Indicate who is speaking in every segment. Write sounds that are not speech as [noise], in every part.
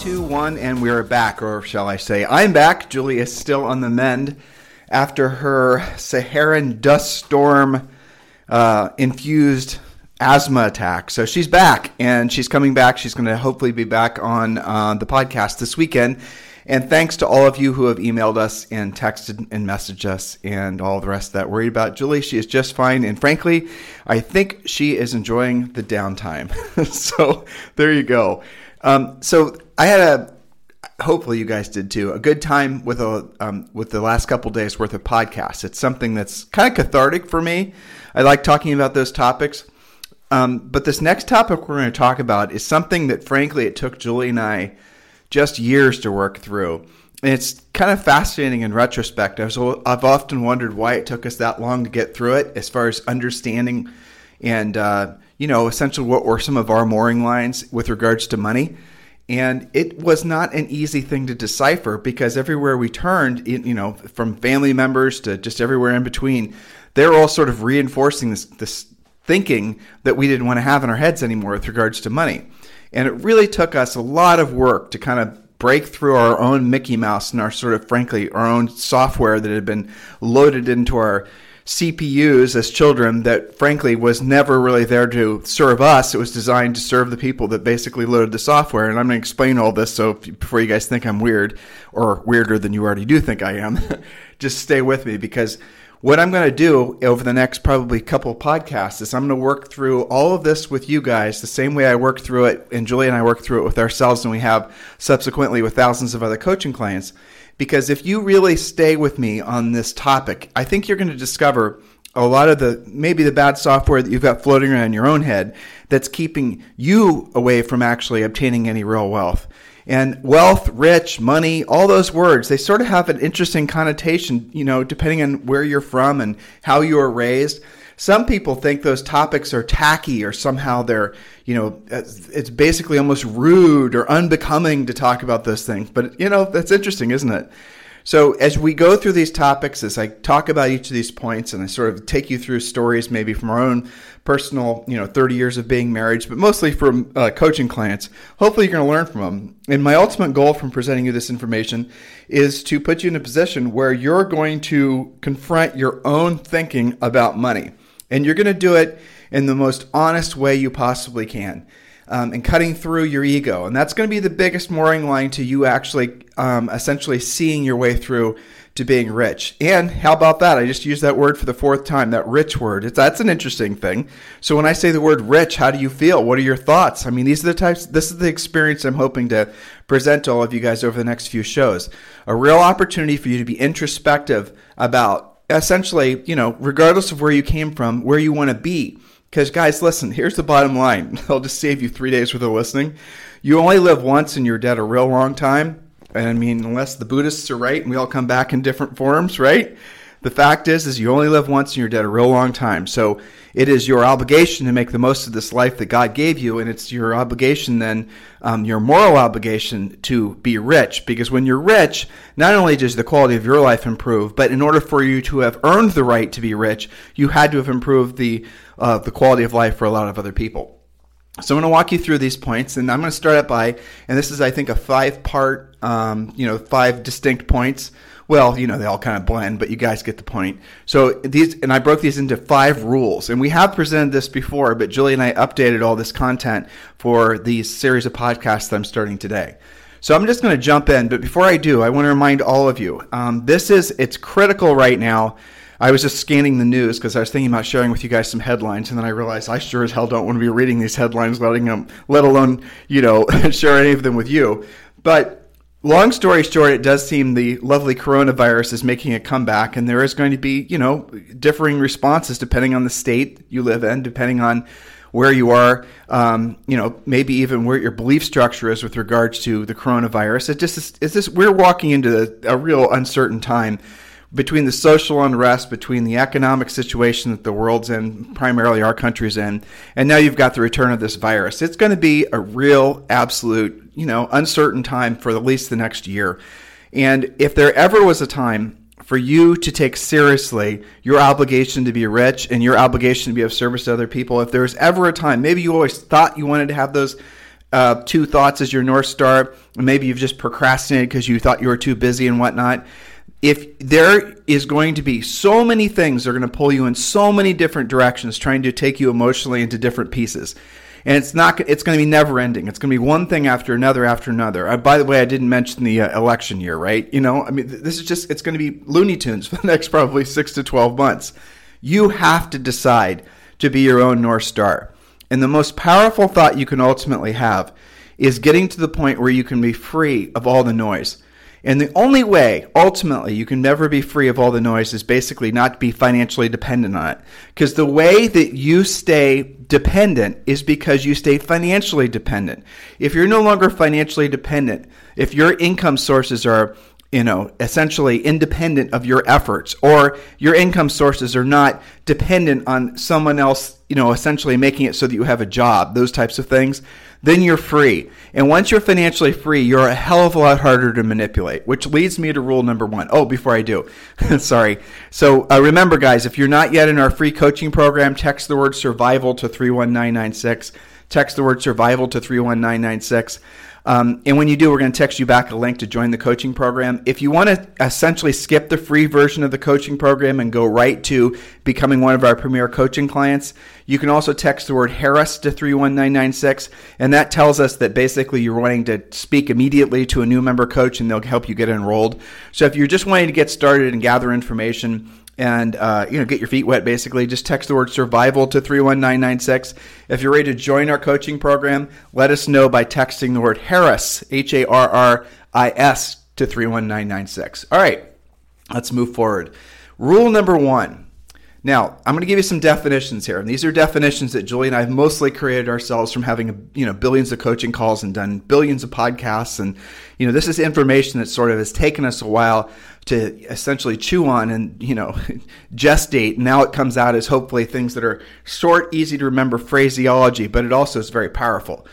Speaker 1: Two, one, and we're back, or shall I say, I'm back. Julie is still on the mend after her Saharan dust storm uh, infused asthma attack. So she's back, and she's coming back. She's going to hopefully be back on uh, the podcast this weekend. And thanks to all of you who have emailed us and texted and messaged us and all the rest that worried about Julie. She is just fine. And frankly, I think she is enjoying the downtime. [laughs] so there you go. Um, so I had a, hopefully you guys did too, a good time with a um, with the last couple days worth of podcasts. It's something that's kind of cathartic for me. I like talking about those topics. Um, but this next topic we're going to talk about is something that, frankly, it took Julie and I just years to work through. And it's kind of fascinating in retrospect. I've, often wondered why it took us that long to get through it, as far as understanding and, uh, you know, essentially what were some of our mooring lines with regards to money. And it was not an easy thing to decipher because everywhere we turned, you know, from family members to just everywhere in between, they're all sort of reinforcing this, this thinking that we didn't want to have in our heads anymore with regards to money. And it really took us a lot of work to kind of break through our own Mickey Mouse and our sort of, frankly, our own software that had been loaded into our CPUs as children that, frankly, was never really there to serve us. It was designed to serve the people that basically loaded the software. And I'm going to explain all this so before you guys think I'm weird or weirder than you already do think I am, [laughs] just stay with me because what I'm going to do over the next probably couple podcasts is I'm going to work through all of this with you guys the same way I worked through it, and Julie and I worked through it with ourselves, and we have subsequently with thousands of other coaching clients. Because if you really stay with me on this topic, I think you're going to discover a lot of the maybe the bad software that you've got floating around in your own head that's keeping you away from actually obtaining any real wealth. And wealth, rich, money, all those words, they sort of have an interesting connotation, you know, depending on where you're from and how you were raised. Some people think those topics are tacky or somehow they're, you know, it's basically almost rude or unbecoming to talk about those things. But, you know, that's interesting, isn't it? So as we go through these topics, as I talk about each of these points, and I sort of take you through stories, maybe from our own personal, you know, 30 years of being married, but mostly from uh, coaching clients, hopefully you're going to learn from them. And my ultimate goal from presenting you this information is to put you in a position where you're going to confront your own thinking about money, and you're going to do it in the most honest way you possibly can um, and cutting through your ego. And that's going to be the biggest mooring line to you actually um, essentially seeing your way through to being rich. And how about that? I just used that word for the fourth time, that rich word. It's, that's an interesting thing. So when I say the word rich, how do you feel? What are your thoughts? I mean, these are the types, this is the experience I'm hoping to present to all of you guys over the next few shows. A real opportunity for you to be introspective about essentially, you know, regardless of where you came from, where you want to be because, guys, listen, here's the bottom line. [laughs] I'll just save you three days worth of listening. You only live once and you're dead a real long time. And I mean, unless the Buddhists are right and we all come back in different forms, right? The fact is, is you only live once and you're dead a real long time. So it is your obligation to make the most of this life that God gave you, and it's your obligation then, um, your moral obligation to be rich. Because when you're rich, not only does the quality of your life improve, but in order for you to have earned the right to be rich, you had to have improved the uh, the quality of life for a lot of other people. So I'm going to walk you through these points, and I'm going to start out by, and this is I think a five part, um, you know, five distinct points. Well, you know, they all kind of blend, but you guys get the point. So these, and I broke these into five rules, and we have presented this before, but Julie and I updated all this content for these series of podcasts that I'm starting today. So I'm just going to jump in, but before I do, I want to remind all of you, um, this is it's critical right now I was just scanning the news because I was thinking about sharing with you guys some headlines, and then I realized I sure as hell don't want to be reading these headlines, letting them, let alone you know, [laughs] share any of them with you. But long story short, it does seem the lovely coronavirus is making a comeback, and there is going to be you know differing responses depending on the state you live in, depending on where you are, um, you know, maybe even where your belief structure is with regards to the coronavirus. It just it's this we're walking into a, a real uncertain time between the social unrest, between the economic situation that the world's in, primarily our country's in, and now you've got the return of this virus. It's going to be a real, absolute, you know, uncertain time for at least the next year. And if there ever was a time for you to take seriously your obligation to be rich and your obligation to be of service to other people, if there was ever a time, maybe you always thought you wanted to have those uh, two thoughts as your North Star, and maybe you've just procrastinated because you thought you were too busy and whatnot if there is going to be so many things that are going to pull you in so many different directions trying to take you emotionally into different pieces and it's not it's going to be never ending. It's going to be one thing after another after another. By the way i didn't mention the uh, election year right? You know i mean this is just it's going to be looney tunes [laughs] for the next probably 6 to 12 months. You have to decide to be your own north star. And the most powerful thought you can ultimately have is getting to the point where you can be free of all the noise and the only way, ultimately, you can never be free of all the noise is basically not to be financially dependent on it. Because the way that you stay dependent is because you stay financially dependent. If you're no longer financially dependent, if your income sources are you know, essentially independent of your efforts, or your income sources are not dependent on someone else, you know, essentially making it so that you have a job, those types of things, then you're free. And once you're financially free, you're a hell of a lot harder to manipulate, which leads me to rule number one. Oh, before I do, [laughs] sorry. So uh, remember, guys, if you're not yet in our free coaching program, text the word survival to 31996. Text the word survival to 31996. Um, and when you do, we're going to text you back a link to join the coaching program. If you want to essentially skip the free version of the coaching program and go right to becoming one of our premier coaching clients, you can also text the word Harris to 31996. And that tells us that basically you're wanting to speak immediately to a new member coach and they'll help you get enrolled. So if you're just wanting to get started and gather information, and uh, you know get your feet wet basically. Just text the word survival to 31996 if you're ready to join our coaching program let us know by texting the word harris h-a-r-r-i-s to 31996 all right let's move forward. Rule number one now, I'm going to give you some definitions here. And these are definitions that Julie and I have mostly created ourselves from having, you know, billions of coaching calls and done billions of podcasts. And, you know, this is information that sort of has taken us a while to essentially chew on and you know [laughs] gestate. Now it comes out as hopefully things that are short, easy to remember phraseology, but it also is very powerful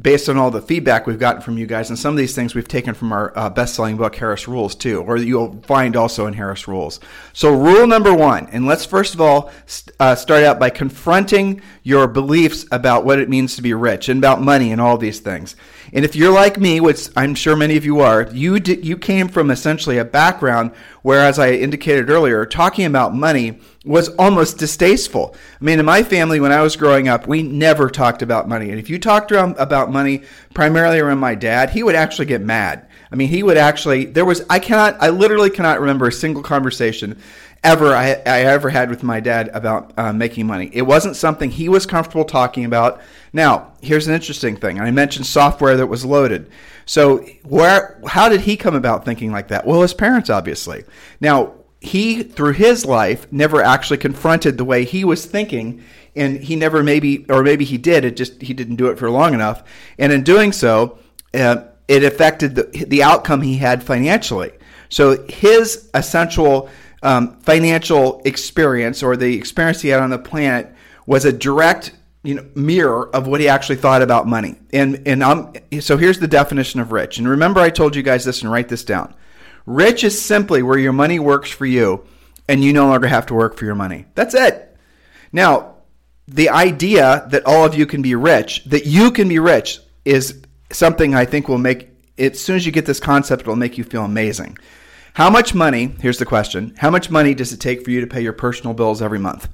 Speaker 1: based on all the feedback we've gotten from you guys. And some of these things we've taken from our uh, best selling book, Harris Rules, too, or you'll find also in Harris Rules. So, rule number one, and let's first of all uh, start out by confronting your beliefs about what it means to be rich and about money and all these things. And if you're like me, which I'm sure many of you are, you did, you came from essentially a background where, as I indicated earlier, talking about money was almost distasteful. I mean, in my family, when I was growing up, we never talked about money. And if you talked about money, primarily around my dad, he would actually get mad. I mean, he would actually, there was, I cannot, I literally cannot remember a single conversation ever I, I ever had with my dad about uh, making money. It wasn't something he was comfortable talking about. Now, here's an interesting thing. I mentioned software that was loaded. So, where how did he come about thinking like that? Well, his parents obviously. Now, he through his life never actually confronted the way he was thinking and he never maybe or maybe he did it just he didn't do it for long enough and in doing so uh, it affected the, the outcome he had financially so his essential um, financial experience or the experience he had on the planet was a direct you know mirror of what he actually thought about money. And and I'm so here's the definition of rich. And remember I told you guys this and write this down. Rich is simply where your money works for you and you no longer have to work for your money. That's it. Now, the idea that all of you can be rich, that you can be rich is something I think will make as soon as you get this concept it'll make you feel amazing. How much money, here's the question, how much money does it take for you to pay your personal bills every month?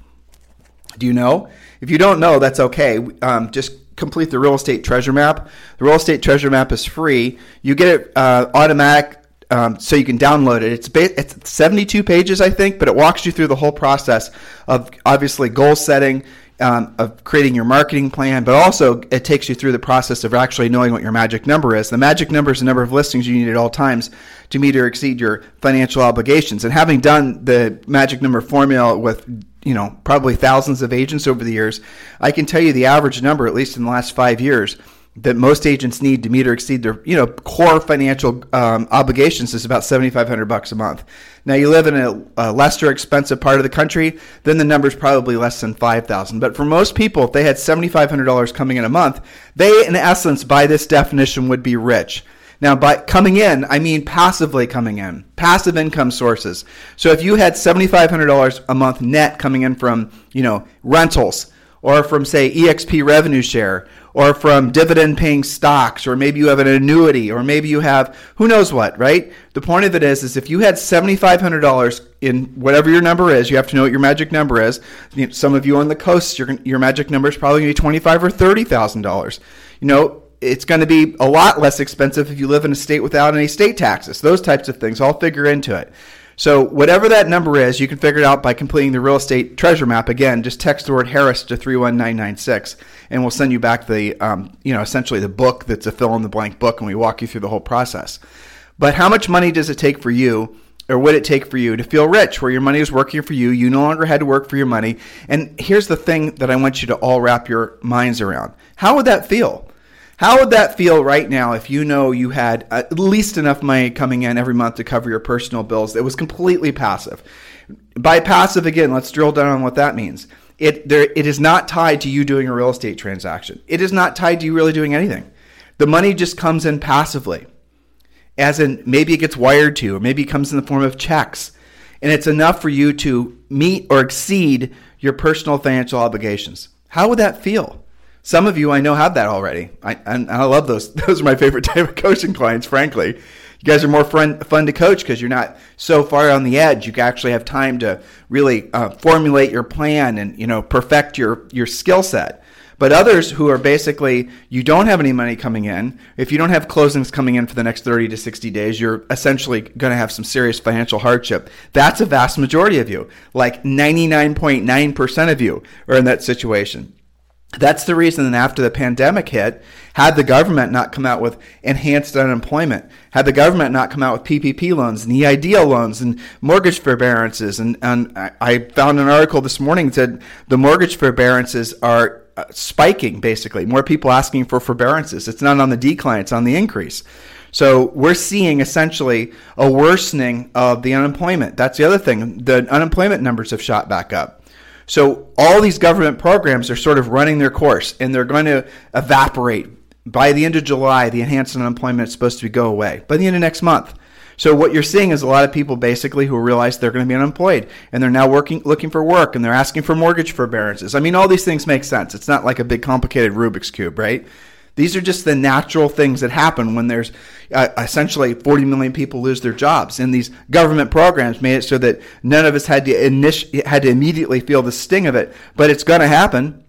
Speaker 1: Do you know? If you don't know, that's okay. Um, just complete the real estate treasure map. The real estate treasure map is free. You get it uh, automatic. Um, so you can download it. It's ba- it's 72 pages, I think, but it walks you through the whole process of obviously goal setting, um, of creating your marketing plan, but also it takes you through the process of actually knowing what your magic number is. The magic number is the number of listings you need at all times to meet or exceed your financial obligations. And having done the magic number formula with you know probably thousands of agents over the years, I can tell you the average number, at least in the last five years, that most agents need to meet or exceed their you know core financial um, obligations is about 7500 bucks a month. Now you live in a, a lesser expensive part of the country then the number is probably less than 5000 but for most people if they had $7500 coming in a month they in essence by this definition would be rich. Now, by coming in, I mean passively coming in, passive income sources. So if you had $7,500 a month net coming in from, you know, rentals or from, say, EXP revenue share or from dividend paying stocks, or maybe you have an annuity, or maybe you have who knows what, right? The point of it is, is if you had $7,500 in whatever your number is, you have to know what your magic number is. Some of you on the coast, your, your magic number is probably going to be twenty-five or $30,000. You know, it's going to be a lot less expensive if you live in a state without any state taxes. Those types of things all figure into it. So whatever that number is, you can figure it out by completing the real estate treasure map. Again, just text the word Harris to 31996 and we'll send you back the, um, you know, essentially the book that's a fill in the blank book and we walk you through the whole process. But how much money does it take for you or would it take for you to feel rich where your money is working for you? You no longer had to work for your money. And here's the thing that I want you to all wrap your minds around. How would that feel? How would that feel right now if you know you had at least enough money coming in every month to cover your personal bills that was completely passive? By passive, again, let's drill down on what that means. It, there, it is not tied to you doing a real estate transaction. It is not tied to you really doing anything. The money just comes in passively, as in maybe it gets wired to, you, or maybe it comes in the form of checks. And it's enough for you to meet or exceed your personal financial obligations. How would that feel? Some of you I know have that already. I, and I love those. [laughs] Those are my favorite type of coaching clients, frankly. You guys are more fun, fun to coach because you're not so far on the edge. You actually have time to really uh, formulate your plan and you know perfect your your skill set. But others who are basically, you don't have any money coming in. If you don't have closings coming in for the next 30 to 60 days, you're essentially going to have some serious financial hardship. That's a vast majority of you. Like 99.9% of you are in that situation. That's the reason that after the pandemic hit, had the government not come out with enhanced unemployment, had the government not come out with PPP loans and EIDL loans and mortgage forbearances, and, and I found an article this morning that said the mortgage forbearances are uh, spiking, basically. More people asking for forbearances. It's not on the decline, it's on the increase. So we're seeing essentially a worsening of the unemployment. That's the other thing. The unemployment numbers have shot back up. So all these government programs are sort of running their course and they're going to evaporate. By the end of July, the enhanced unemployment is supposed to go away. By the end of next month. So what you're seeing is a lot of people basically who realize they're going to be unemployed and they're now working, looking for work and they're asking for mortgage forbearances. I mean, all these things make sense. It's not like a big complicated Rubik's cube, right? These are just the natural things that happen when there's uh, essentially 40 million people lose their jobs. And these government programs made it so that none of us had to, initi- had to immediately feel the sting of it. But it's going to happen.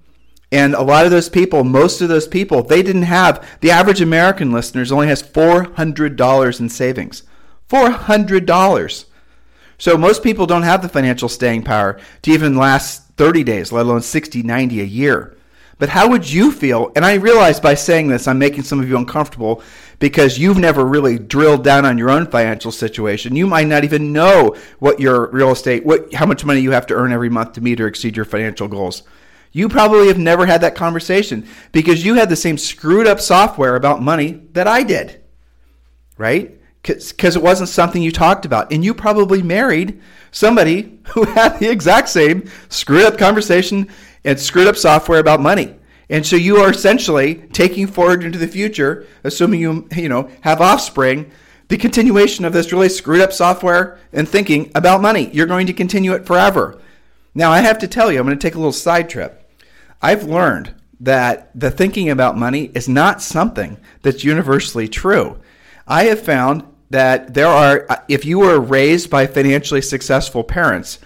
Speaker 1: And a lot of those people, most of those people, they didn't have, the average American listeners only has $400 in savings. $400. So most people don't have the financial staying power to even last 30 days, let alone 60, 90 a year. But how would you feel? And I realize by saying this, I'm making some of you uncomfortable because you've never really drilled down on your own financial situation. You might not even know what your real estate, what, how much money you have to earn every month to meet or exceed your financial goals. You probably have never had that conversation because you had the same screwed up software about money that I did, right? Because it wasn't something you talked about. And you probably married somebody [laughs] who had the exact same screwed up conversation and screwed up software about money. And so you are essentially taking forward into the future, assuming you you know have offspring, the continuation of this really screwed up software and thinking about money. You're going to continue it forever. Now I have to tell you, I'm going to take a little side trip. I've learned that the thinking about money is not something that's universally true. I have found that there are if you were raised by financially successful parents,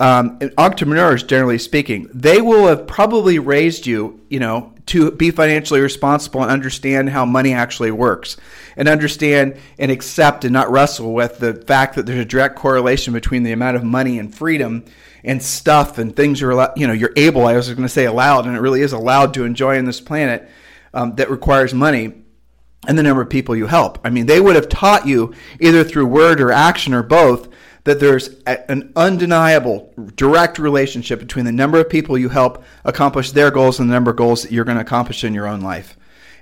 Speaker 1: um, entrepreneurs, generally speaking, they will have probably raised you, you know, to be financially responsible and understand how money actually works, and understand and accept and not wrestle with the fact that there's a direct correlation between the amount of money and freedom and stuff and things you're, you know, you're able. I was going to say allowed, and it really is allowed to enjoy on this planet um, that requires money and the number of people you help. I mean, they would have taught you either through word or action or both that there's an undeniable direct relationship between the number of people you help accomplish their goals and the number of goals that you're going to accomplish in your own life.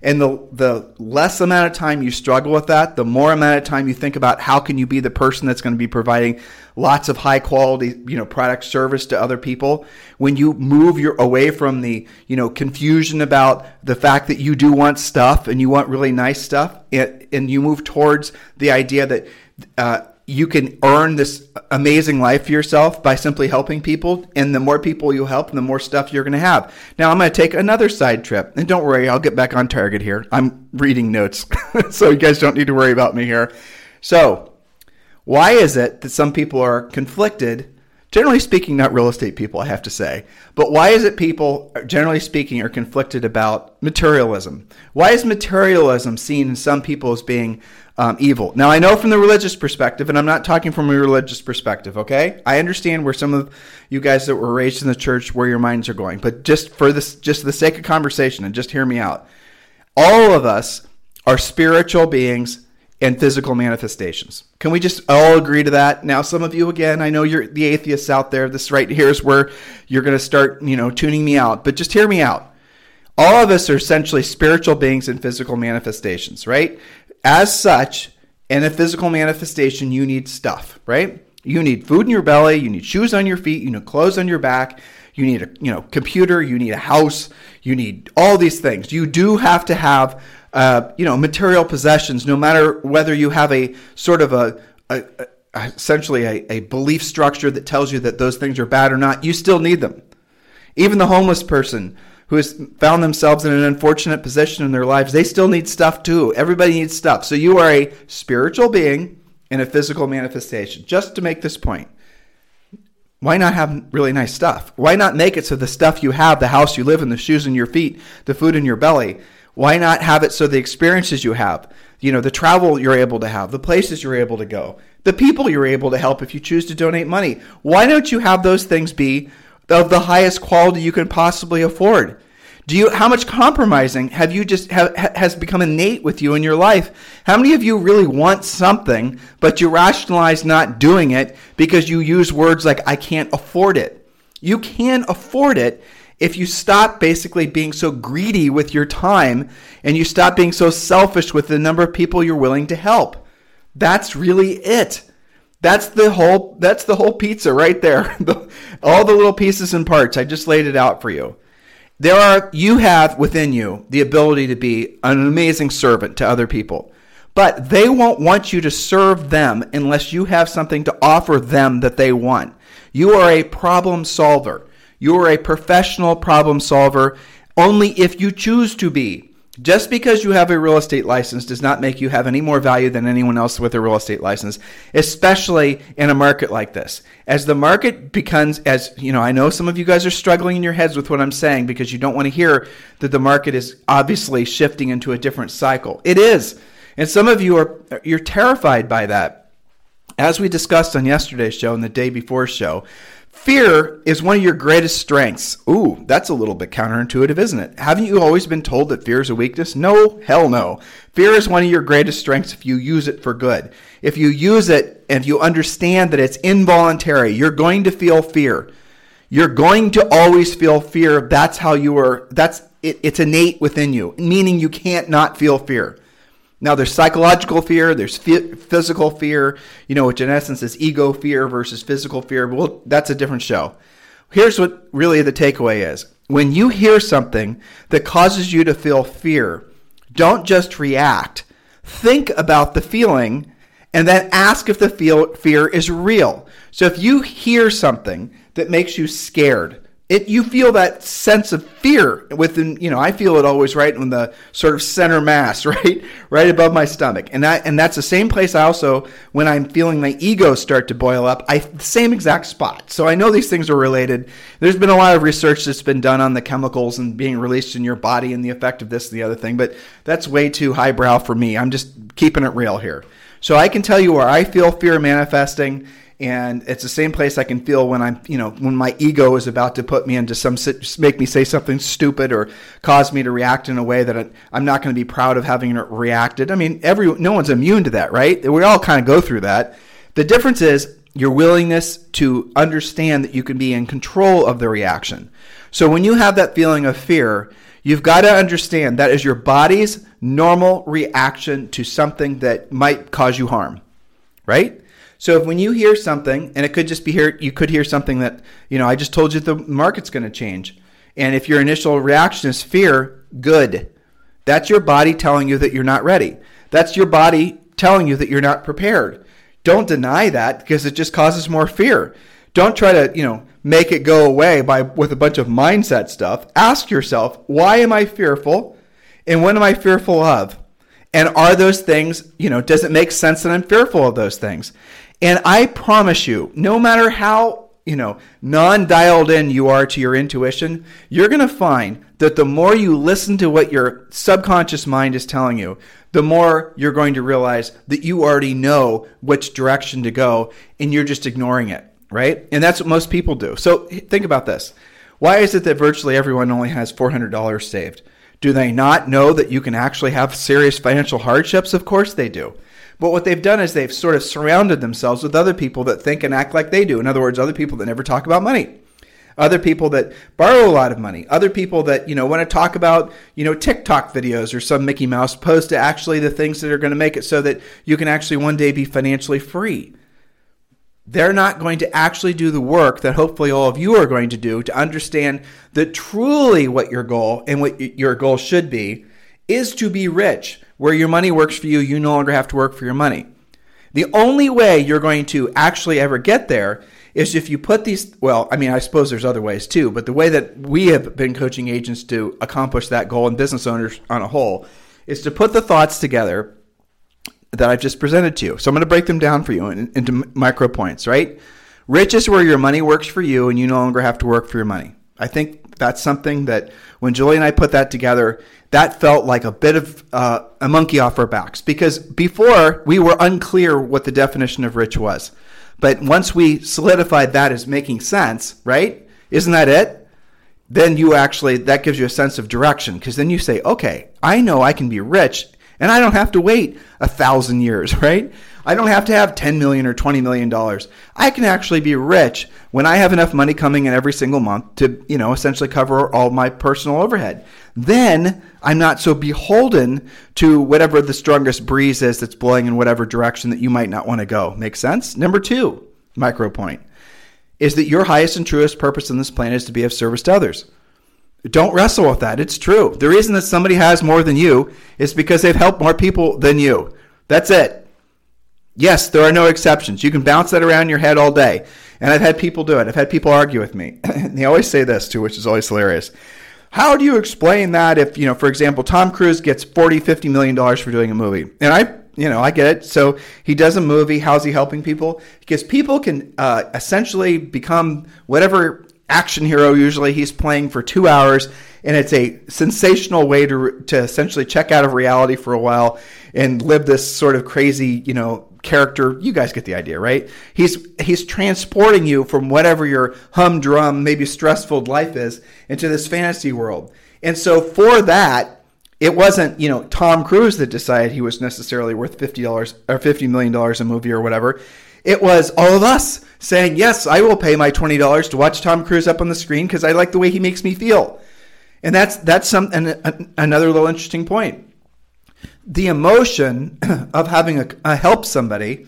Speaker 1: And the, the less amount of time you struggle with that, the more amount of time you think about how can you be the person that's going to be providing lots of high quality, you know, product service to other people. When you move your away from the, you know, confusion about the fact that you do want stuff and you want really nice stuff, and, and you move towards the idea that uh, you can earn this amazing life for yourself by simply helping people. And the more people you help, the more stuff you're going to have. Now, I'm going to take another side trip. And don't worry, I'll get back on target here. I'm reading notes, [laughs] so you guys don't need to worry about me here. So, why is it that some people are conflicted? Generally speaking, not real estate people, I have to say. But why is it people, generally speaking, are conflicted about materialism? Why is materialism seen in some people as being um, evil. Now, I know from the religious perspective, and I'm not talking from a religious perspective, okay? I understand where some of you guys that were raised in the church, where your minds are going. But just for this, just for the sake of conversation, and just hear me out. All of us are spiritual beings and physical manifestations. Can we just all agree to that? Now, some of you, again, I know you're the atheists out there. This right here is where you're going to start, you know, tuning me out. But just hear me out. All of us are essentially spiritual beings and physical manifestations, right? As such, in a physical manifestation, you need stuff, right? You need food in your belly, you need shoes on your feet, you need clothes on your back, you need a you know computer, you need a house, you need all these things. You do have to have uh, you know material possessions, no matter whether you have a sort of a, a, a essentially a, a belief structure that tells you that those things are bad or not. You still need them. Even the homeless person who has found themselves in an unfortunate position in their lives, they still need stuff too. Everybody needs stuff. So you are a spiritual being in a physical manifestation. Just to make this point, why not have really nice stuff? Why not make it so the stuff you have, the house you live in, the shoes in your feet, the food in your belly, why not have it so the experiences you have, you know, the travel you're able to have, the places you're able to go, the people you're able to help if you choose to donate money, why don't you have those things be of the highest quality you can possibly afford? Do you how much compromising have you just have, has become innate with you in your life? How many of you really want something but you rationalize not doing it because you use words like I can't afford it? You can afford it if you stop basically being so greedy with your time and you stop being so selfish with the number of people you're willing to help. That's really it. That's the whole that's the whole pizza right there. [laughs] All the little pieces and parts. I just laid it out for you. There are you have within you the ability to be an amazing servant to other people. But they won't want you to serve them unless you have something to offer them that they want. You are a problem solver. You are a professional problem solver only if you choose to be. Just because you have a real estate license does not make you have any more value than anyone else with a real estate license, especially in a market like this. As the market becomes, as you know, I know some of you guys are struggling in your heads with what I'm saying because you don't want to hear that the market is obviously shifting into a different cycle. It is. And some of you are, you're terrified by that. As we discussed on yesterday's show and the day before show, Fear is one of your greatest strengths. Ooh, that's a little bit counterintuitive, isn't it? Haven't you always been told that fear is a weakness? No, hell no. Fear is one of your greatest strengths if you use it for good. If you use it and you understand that it's involuntary, you're going to feel fear. You're going to always feel fear. That's how you are, that's, it, it's innate within you, meaning you can't not feel fear. Now, there's psychological fear, there's physical fear, you know, which in essence is ego fear versus physical fear. Well, that's a different show. Here's what really the takeaway is when you hear something that causes you to feel fear, don't just react. Think about the feeling and then ask if the feel, fear is real. So if you hear something that makes you scared, it you feel that sense of fear within you know I feel it always right in the sort of center mass [laughs] right right above my stomach. And that and that's the same place I also when I'm feeling my ego start to boil up I the same exact spot. So I know these things are related. There's been a lot of research that's been done on the chemicals and being released in your body and the effect of this and the other thing but that's way too highbrow for me. I'm just keeping it real here. So I can tell you where I feel fear manifesting and it's the same place I can feel when I'm, you know, when my ego is about to put me into some, make me say something stupid or cause me to react in a way that I'm not going to be proud of having reacted. I mean, every no one's immune to that, right? We all kind of go through that. The difference is your willingness to understand that you can be in control of the reaction. So when you have that feeling of fear, you've got to understand that is your body's normal reaction to something that might cause you harm, right? So if when you hear something, and it could just be here, you could hear something that, you know, I just told you the market's going to change. And if your initial reaction is fear, good. That's your body telling you that you're not ready. That's your body telling you that you're not prepared. Don't deny that because it just causes more fear. Don't try to, you know, make it go away by with a bunch of mindset stuff. Ask yourself, why am I fearful? And what am I fearful of? And are those things, you know, does it make sense that I'm fearful of those things? And I promise you, no matter how, you know, non-dialed in you are to your intuition, you're going to find that the more you listen to what your subconscious mind is telling you, the more you're going to realize that you already know which direction to go and you're just ignoring it, right? And that's what most people do. So think about this. Why is it that virtually everyone only has $400 saved? Do they not know that you can actually have serious financial hardships? Of course they do. But what they've done is they've sort of surrounded themselves with other people that think and act like they do. In other words, other people that never talk about money. Other people that borrow a lot of money. Other people that, you know, want to talk about, you know, TikTok videos or some Mickey Mouse post to actually the things that are going to make it so that you can actually one day be financially free. They're not going to actually do the work that hopefully all of you are going to do to understand that truly what your goal and what your goal should be is to be rich where your money works for you, you no longer have to work for your money. The only way you're going to actually ever get there is if you put these, well, I mean, I suppose there's other ways too, but the way that we have been coaching agents to accomplish that goal and business owners on a whole is to put the thoughts together that I've just presented to you. So I'm going to break them down for you into micro points, right? Rich is where your money works for you and you no longer have to work for your money. I think that's something that when Julie and I put that together, that felt like a bit of uh, a monkey off our backs because before we were unclear what the definition of rich was. But once we solidified that as making sense, right? Isn't that it? Then you actually, that gives you a sense of direction because then you say, okay, I know I can be rich and I don't have to wait a thousand years, [laughs] right? I don't have to have 10 million or 20 million dollars. I can actually be rich when I have enough money coming in every single month to, you know, essentially cover all my personal overhead. Then I'm not so beholden to whatever the strongest breeze is that's blowing in whatever direction that you might not want to go. Make sense? Number two, micro point, is that your highest and truest purpose in this planet is to be of service to others. Don't wrestle with that. It's true. The reason that somebody has more than you is because they've helped more people than you. That's it. Yes, there are no exceptions. You can bounce that around your head all day. And I've had people do it. I've had people argue with me. [clears throat] And they always say this too, which is always hilarious. How do you explain that if, you know, for example, Tom Cruise gets 40, 50 million dollars for doing a movie? And I, you know, I get it. So he does a movie. How's he helping people? Because people can uh, essentially become whatever action hero usually he's playing for two hours and it's a sensational way to to essentially check out of reality for a while and live this sort of crazy, you know, character. You guys get the idea, right? He's he's transporting you from whatever your humdrum, maybe stressful life is into this fantasy world. And so for that, it wasn't, you know, Tom Cruise that decided he was necessarily worth fifty dollars or fifty million dollars a movie or whatever. It was all of us saying, "Yes, I will pay my twenty dollars to watch Tom Cruise up on the screen because I like the way he makes me feel." And that's that's some an, another little interesting point the emotion [clears throat] of having a, a help somebody,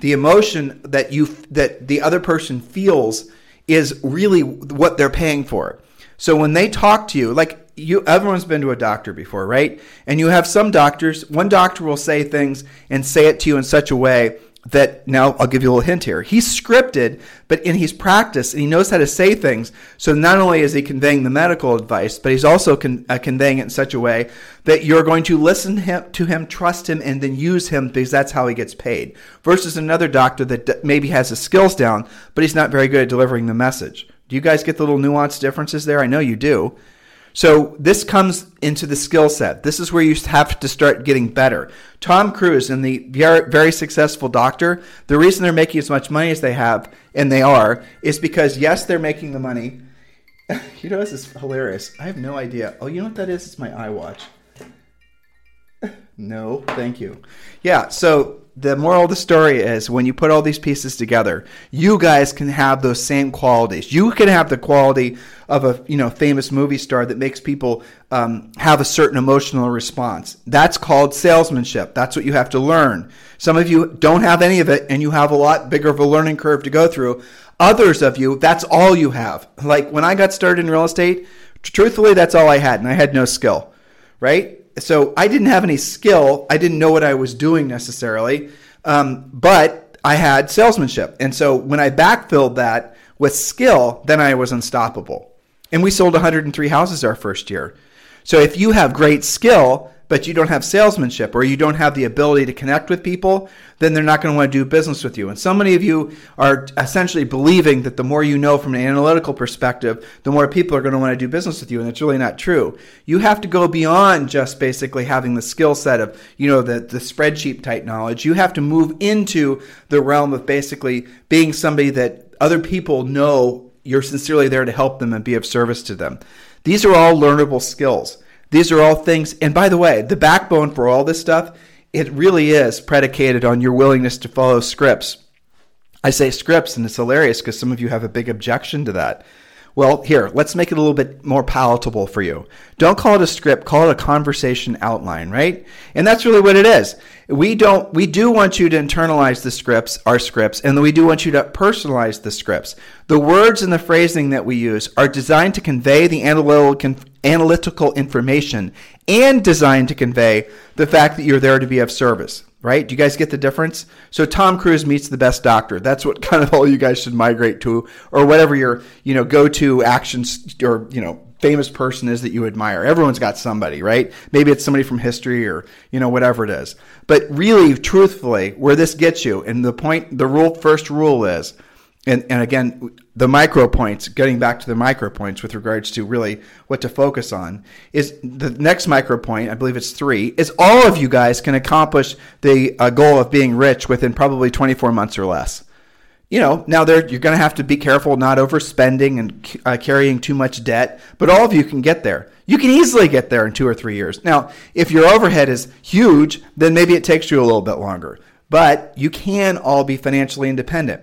Speaker 1: the emotion that you that the other person feels is really what they're paying for. So when they talk to you, like you everyone's been to a doctor before, right? And you have some doctors, one doctor will say things and say it to you in such a way that now I'll give you a little hint here. He's scripted, but in he's practiced and he knows how to say things. So not only is he conveying the medical advice, but he's also con- uh, conveying it in such a way that you're going to listen to him, to him, trust him, and then use him because that's how he gets paid. Versus another doctor that d- maybe has his skills down, but he's not very good at delivering the message. Do you guys get the little nuanced differences there? I know you do. So this comes into the skill set. This is where you have to start getting better. Tom Cruise and the very successful doctor, the reason they're making as much money as they have, and they are, is because yes, they're making the money. [laughs] you know, this is hilarious. I have no idea. Oh, you know what that is? It's my iWatch. [laughs] no, thank you. Yeah, so the moral of the story is when you put all these pieces together, you guys can have those same qualities. You can have the quality of a you know famous movie star that makes people um, have a certain emotional response. That's called salesmanship. That's what you have to learn. Some of you don't have any of it, and you have a lot bigger of a learning curve to go through. Others of you, that's all you have. Like when I got started in real estate, truthfully, that's all I had, and I had no skill, right? So I didn't have any skill. I didn't know what I was doing necessarily, um, but I had salesmanship. And so when I backfilled that with skill, then I was unstoppable. And we sold 103 houses our first year. So if you have great skill, but you don't have salesmanship or you don't have the ability to connect with people, then they're not going to want to do business with you. And so many of you are essentially believing that the more you know from an analytical perspective, the more people are going to want to do business with you. And it's really not true. You have to go beyond just basically having the skill set of, you know, the, the spreadsheet type knowledge. You have to move into the realm of basically being somebody that other people know you're sincerely there to help them and be of service to them. These are all learnable skills. These are all things, and by the way, the backbone for all this stuff, it really is predicated on your willingness to follow scripts. I say scripts, and it's hilarious because some of you have a big objection to that. Well, here, let's make it a little bit more palatable for you. Don't call it a script, call it a conversation outline, right? And that's really what it is. We don't we do want you to internalize the scripts, our scripts, and we do want you to personalize the scripts. The words and the phrasing that we use are designed to convey the analytical information and designed to convey the fact that you're there to be of service right? Do you guys get the difference? So Tom Cruise meets the best doctor. That's what [laughs] kind of all you guys should migrate to, or whatever your you know go to actions or you know famous person is that you admire. Everyone's got somebody, right? Maybe it's somebody from history or you know whatever it is. But really, truthfully, where this gets you, and the point, the rule, first rule is and, and again, the micro points, getting back to the micro points with regards to really what to focus on, is the next micro point, I believe it's three, is all of you guys can accomplish the uh, goal of being rich within probably 24 months or less. You know, now there you're going to have to be careful not overspending and uh, carrying too much debt, but all of you can get there. You can easily get there in two or three years. Now, if your overhead is huge, then maybe it takes you a little bit longer, but you can all be financially independent.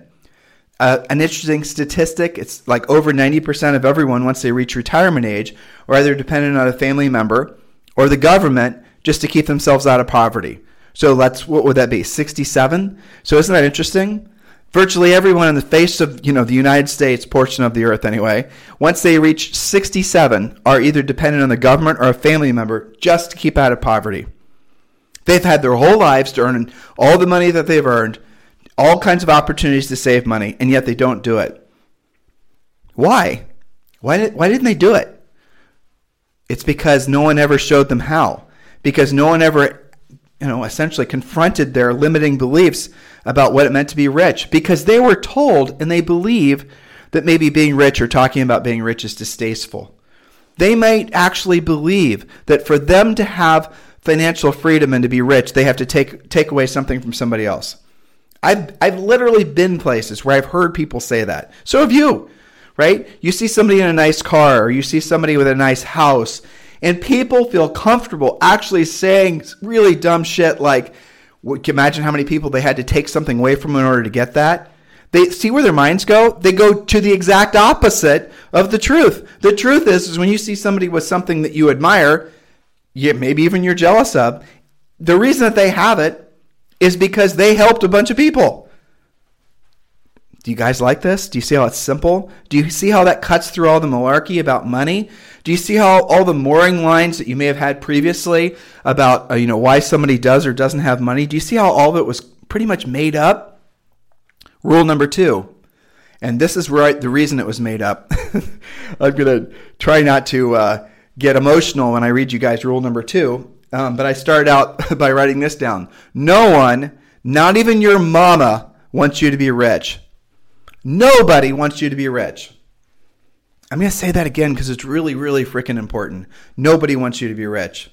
Speaker 1: Uh, an interesting statistic it's like over 90% of everyone, once they reach retirement age, are either dependent on a family member or the government just to keep themselves out of poverty. So let's, what would that be? 67? So isn't that interesting? Virtually everyone in the face of you know the United States portion of the earth anyway, once they reach 67, are either dependent on the government or a family member just to keep out of poverty. They've had their whole lives to earn all the money that they've earned all kinds of opportunities to save money, and yet they don't do it. Why? Why, did, why didn't they do it? It's because no one ever showed them how. Because no one ever, you know, essentially confronted their limiting beliefs about what it meant to be rich. Because they were told and they believe that maybe being rich or talking about being rich is distasteful. They might actually believe that for them to have financial freedom and to be rich, they have to take, take away something from somebody else. I've, I've literally been places where I've heard people say that. So have you, right? You see somebody in a nice car or you see somebody with a nice house, and people feel comfortable actually saying really dumb shit like, imagine how many people they had to take something away from in order to get that? They see where their minds go. They go to the exact opposite of the truth. The truth is, is when you see somebody with something that you admire, you, maybe even you're jealous of, the reason that they have it is because they helped a bunch of people. Do you guys like this? Do you see how it's simple? Do you see how that cuts through all the malarkey about money? Do you see how all the mooring lines that you may have had previously about uh, you know why somebody does or doesn't have money? Do you see how all of it was pretty much made up. Rule number two, and this is right the reason it was made up. [laughs] I'm gonna try not to uh, get emotional when I read you guys rule number two, um, but I started out [laughs] by writing this down. No one, not even your mama, wants you to be rich. Nobody wants you to be rich. I'm going to say that again because it's really, really freaking important. Nobody wants you to be rich.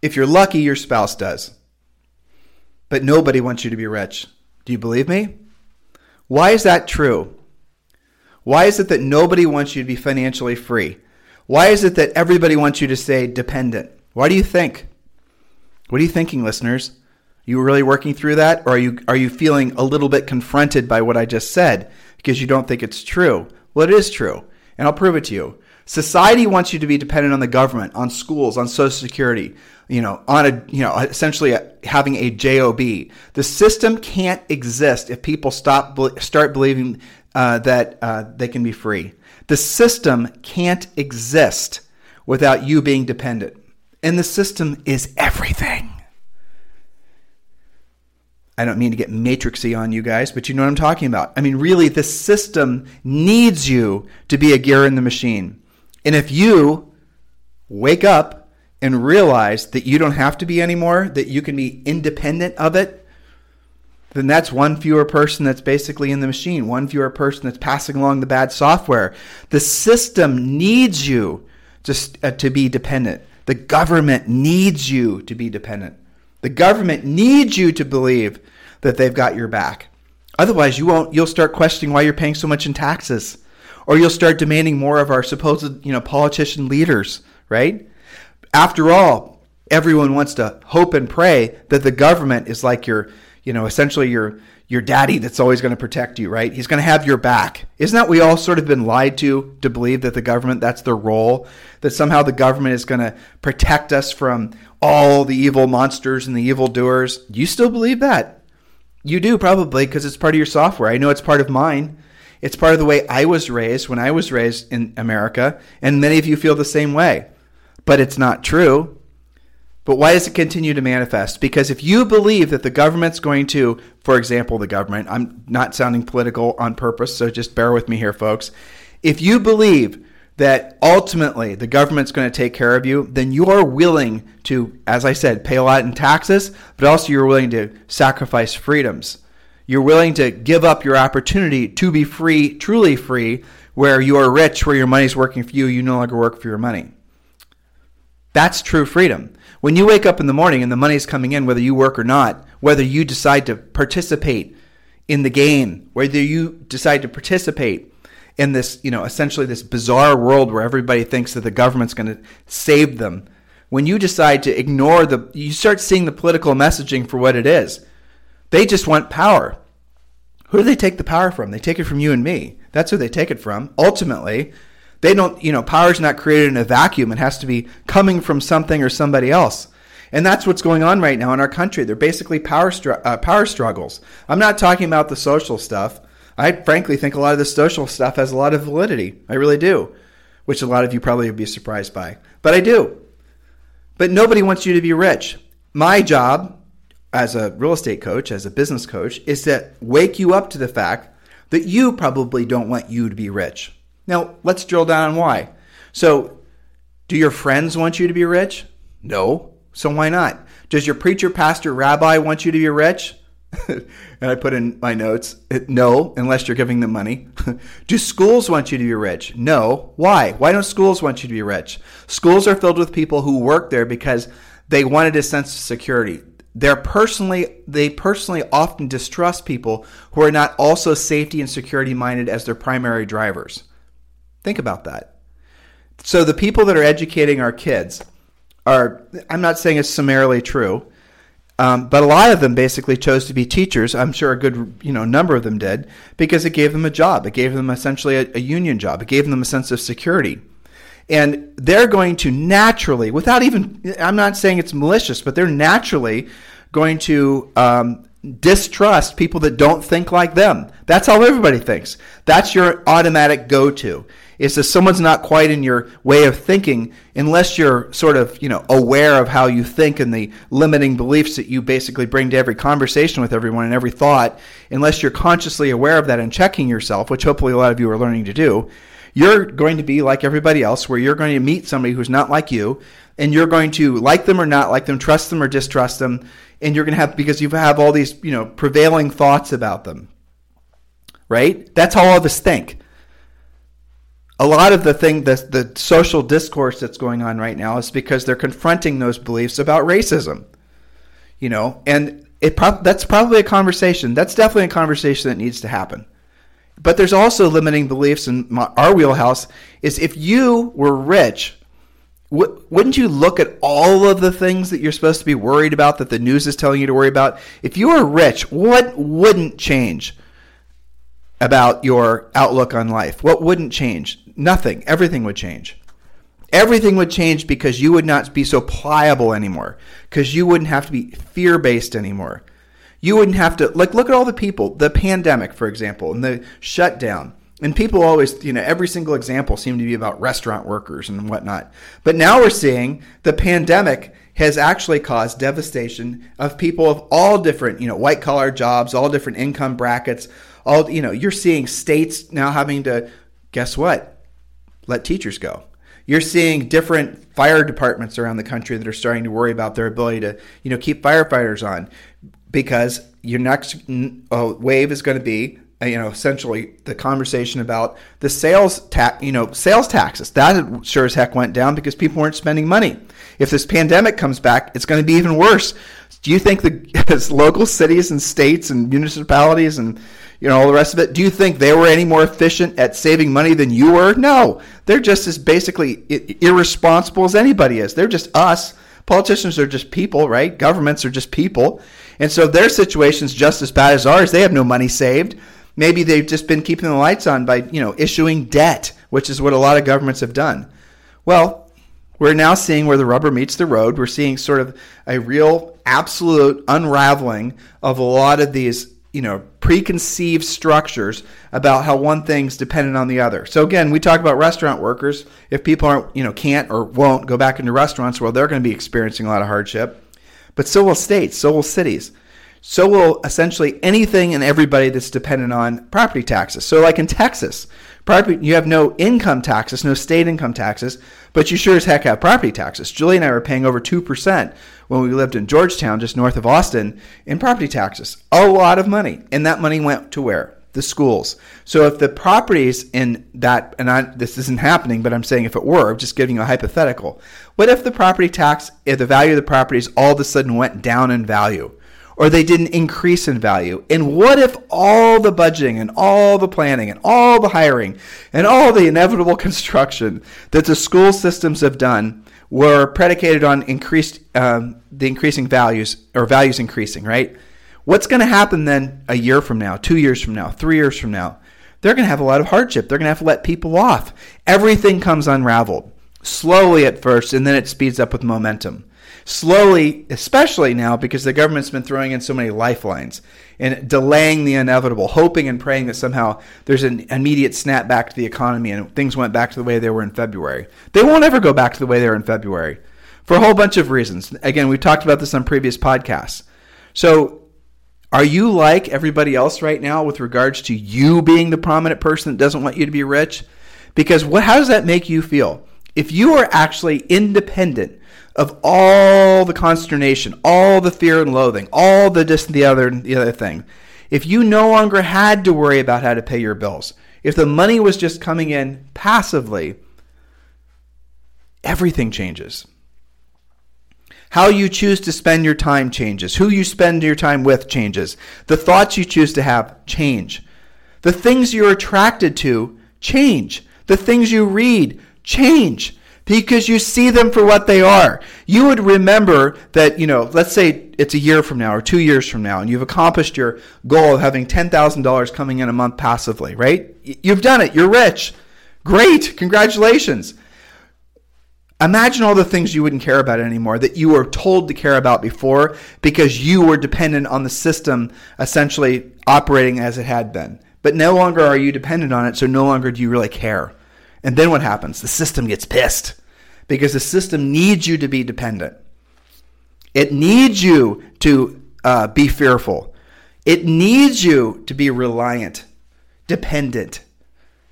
Speaker 1: If you're lucky, your spouse does. But nobody wants you to be rich. Do you believe me? Why is that true? Why is it that nobody wants you to be financially free? Why is it that everybody wants you to stay dependent? Why do you think? What are you thinking, listeners? You really working through that, or are you are you feeling a little bit confronted by what I just said because you don't think it's true? Well, it is true and I'll prove it to you. Society wants you to be dependent on the government, on schools, on Social Security, you know, on a, you know, essentially a, having a job. The system can't exist if people stop start believing uh, that uh, they can be free. The system can't exist without you being dependent, and the system is everything. I don't mean to get matrixy on you guys, but you know what I'm talking about. I mean, really, the system needs you to be a gear in the machine. And if you wake up and realize that you don't have to be anymore, that you can be independent of it, then that's one fewer person that's basically in the machine, one fewer person that's passing along the bad software. The system needs you to, uh, to be dependent. The government needs you to be dependent. The government needs you to believe that they've got your back. Otherwise, you won't. You'll start questioning why you're paying so much in taxes, or you'll start demanding more of our supposed, you know, politician leaders. Right? After all, everyone wants to hope and pray that the government is like your, you know, essentially your your daddy that's always going to protect you, right? He's going to have your back. Isn't that we all sort of been lied to to believe that the government that's their role, that somehow the government is going to protect us from all the evil monsters and the evil doers? You still believe that? You do probably because it's part of your software. I know it's part of mine. It's part of the way I was raised when I was raised in America, and many of you feel the same way. But it's not true. But why does it continue to manifest? Because if you believe that the government's going to, for example, the government, I'm not sounding political on purpose, so just bear with me here, folks. If you believe that ultimately the government's going to take care of you, then you're willing to, as I said, pay a lot in taxes, but also you're willing to sacrifice freedoms. You're willing to give up your opportunity to be free, truly free, where you are rich, where your money's working for you, you no longer work for your money. That's true freedom. When you wake up in the morning and the money's coming in, whether you work or not, whether you decide to participate in the game, whether you decide to participate in this, you know, essentially this bizarre world where everybody thinks that the government's going to save them, when you decide to ignore the, you start seeing the political messaging for what it is. They just want power. Who do they take the power from? They take it from you and me. That's who they take it from. Ultimately, they don't, you know, power is not created in a vacuum. It has to be coming from something or somebody else. And that's what's going on right now in our country. They're basically power, str- uh, power struggles. I'm not talking about the social stuff. I frankly think a lot of the social stuff has a lot of validity. I really do, which a lot of you probably would be surprised by. But I do. But nobody wants you to be rich. My job as a real estate coach, as a business coach, is to wake you up to the fact that you probably don't want you to be rich. Now, let's drill down on why. So, do your friends want you to be rich? No. So, why not? Does your preacher, pastor, rabbi want you to be rich? [laughs] and I put in my notes, eh, no, unless you're giving them money. [laughs] do schools want you to be rich? No. Why? Why don't schools want you to be rich? Schools are filled with people who work there because they wanted a sense of security. They're personally they personally often distrust people who are not also safety and security minded as their primary drivers. Think about that. So the people that are educating our kids are, I'm not saying it's summarily true, um, but a lot of them basically chose to be teachers. I'm sure a good you know number of them did because it gave them a job. It gave them essentially a, a union job. It gave them a sense of security. And they're going to naturally, without even, I'm not saying it's malicious, but they're naturally going to um, distrust people that don't think like them. That's how everybody thinks. That's your automatic go to. Is that someone's not quite in your way of thinking unless you're sort of, you know, aware of how you think and the limiting beliefs that you basically bring to every conversation with everyone and every thought, unless you're consciously aware of that and checking yourself, which hopefully a lot of you are learning to do, you're going to be like everybody else where you're going to meet somebody who's not like you and you're going to like them or not like them, trust them or distrust them, and you're going to have because you have all these, you know, prevailing thoughts about them. Right? That's how all of us think a lot of the thing the, the social discourse that's going on right now is because they're confronting those beliefs about racism you know? And it pro- that's probably a conversation that's definitely a conversation that needs to happen. But there's also limiting beliefs in my, our wheelhouse is if you were rich w- wouldn't you look at all of the things that you're supposed to be worried about that the news is telling you to worry about? If you were rich what wouldn't change about your outlook on life? What wouldn't change Nothing. Everything would change. Everything would change because you would not be so pliable anymore. Because you wouldn't have to be fear based anymore. You wouldn't have to, like, look at all the people, the pandemic, for example, and the shutdown. And people always, you know, every single example seemed to be about restaurant workers and whatnot. But now we're seeing the pandemic has actually caused devastation of people of all different, you know, white collar jobs, all different income brackets. All, you know, you're seeing states now having to, guess what? Let teachers go. You're seeing different fire departments around the country that are starting to worry about their ability to, you know, keep firefighters on because your next uh, wave is going to be uh, you know essentially the conversation about the sales tax you know sales taxes that sure as heck went down because people weren't spending money if this pandemic comes back it's going to be even worse. Do you think the [laughs] local cities and states and municipalities and you know all the rest of it do you think they were any more efficient at saving money than you were? No. They're just as basically irresponsible as anybody is. They're just us. Politicians are just people right? Governments are just people. And so their situation's just as bad as ours they have no money saved. Maybe they've just been keeping the lights on by you know issuing debt which is what a lot of governments have done. Well we're now seeing where the rubber meets the road. We're seeing sort of a real absolute unraveling of a lot of these you know preconceived structures about how one thing's dependent on the other. So again, we talk about restaurant workers. If people aren't you know can't or won't go back into restaurants, well, they're going to be experiencing a lot of hardship. But so will states, so will cities. So will essentially anything and everybody that's dependent on property taxes. So like in Texas, property you have no income taxes, no state income taxes, but you sure as heck have property taxes. Julie and I were paying over 2% when we lived in Georgetown, just north of Austin, in property taxes. A lot of money. And that money went to where? The schools. So if the properties in that, and I, this isn't happening, but I'm saying if it were, I'm just giving you a hypothetical. What if the property tax, if the value of the properties all of a sudden went down in value? Or they didn't increase in value? And what if all the budgeting and all the planning and all the hiring and all the inevitable [laughs] construction that the school systems have done were predicated on increased um, the increasing values or values increasing, right? What's going to happen then a year from now, two years from now, three years from now? They're going to have a lot of hardship. They're going to have to let people off. Everything comes unraveled slowly at first, and then it speeds up with momentum slowly, especially now because the government's been throwing in so many lifelines and delaying the inevitable, hoping and praying that somehow there's an immediate snapback to the economy and things went back to the way they were in February. They won't ever go back to the way they were in February for a whole bunch of reasons. Again, we've talked about this on previous podcasts. So, are you like everybody else right now with regards to you being the prominent person that doesn't want you to be rich? Because what, how does that make you feel? If you are actually independent of all the consternation, all the fear and loathing, all the this and the other and the other thing. If you no longer had to worry about how to pay your bills, if the money was just coming in passively, everything changes. How you choose to spend your time changes. Who you spend your time with changes. The thoughts you choose to have change. The things you're attracted to change. The things you read change because you see them for what they are. You would remember that, you know, let's say it's a year from now or two years from now, and you've accomplished your goal of having $10,000 coming in a month passively, right? You've done it. You're rich. Great. Congratulations. Imagine all the things you wouldn't care about anymore that you were told to care about before because you were dependent on the system essentially operating as it had been. But no longer are you dependent on it, so no longer do you really care. And then what happens? The system gets pissed because the system needs you to be dependent. It needs you to uh, be fearful. It needs you to be reliant, dependent.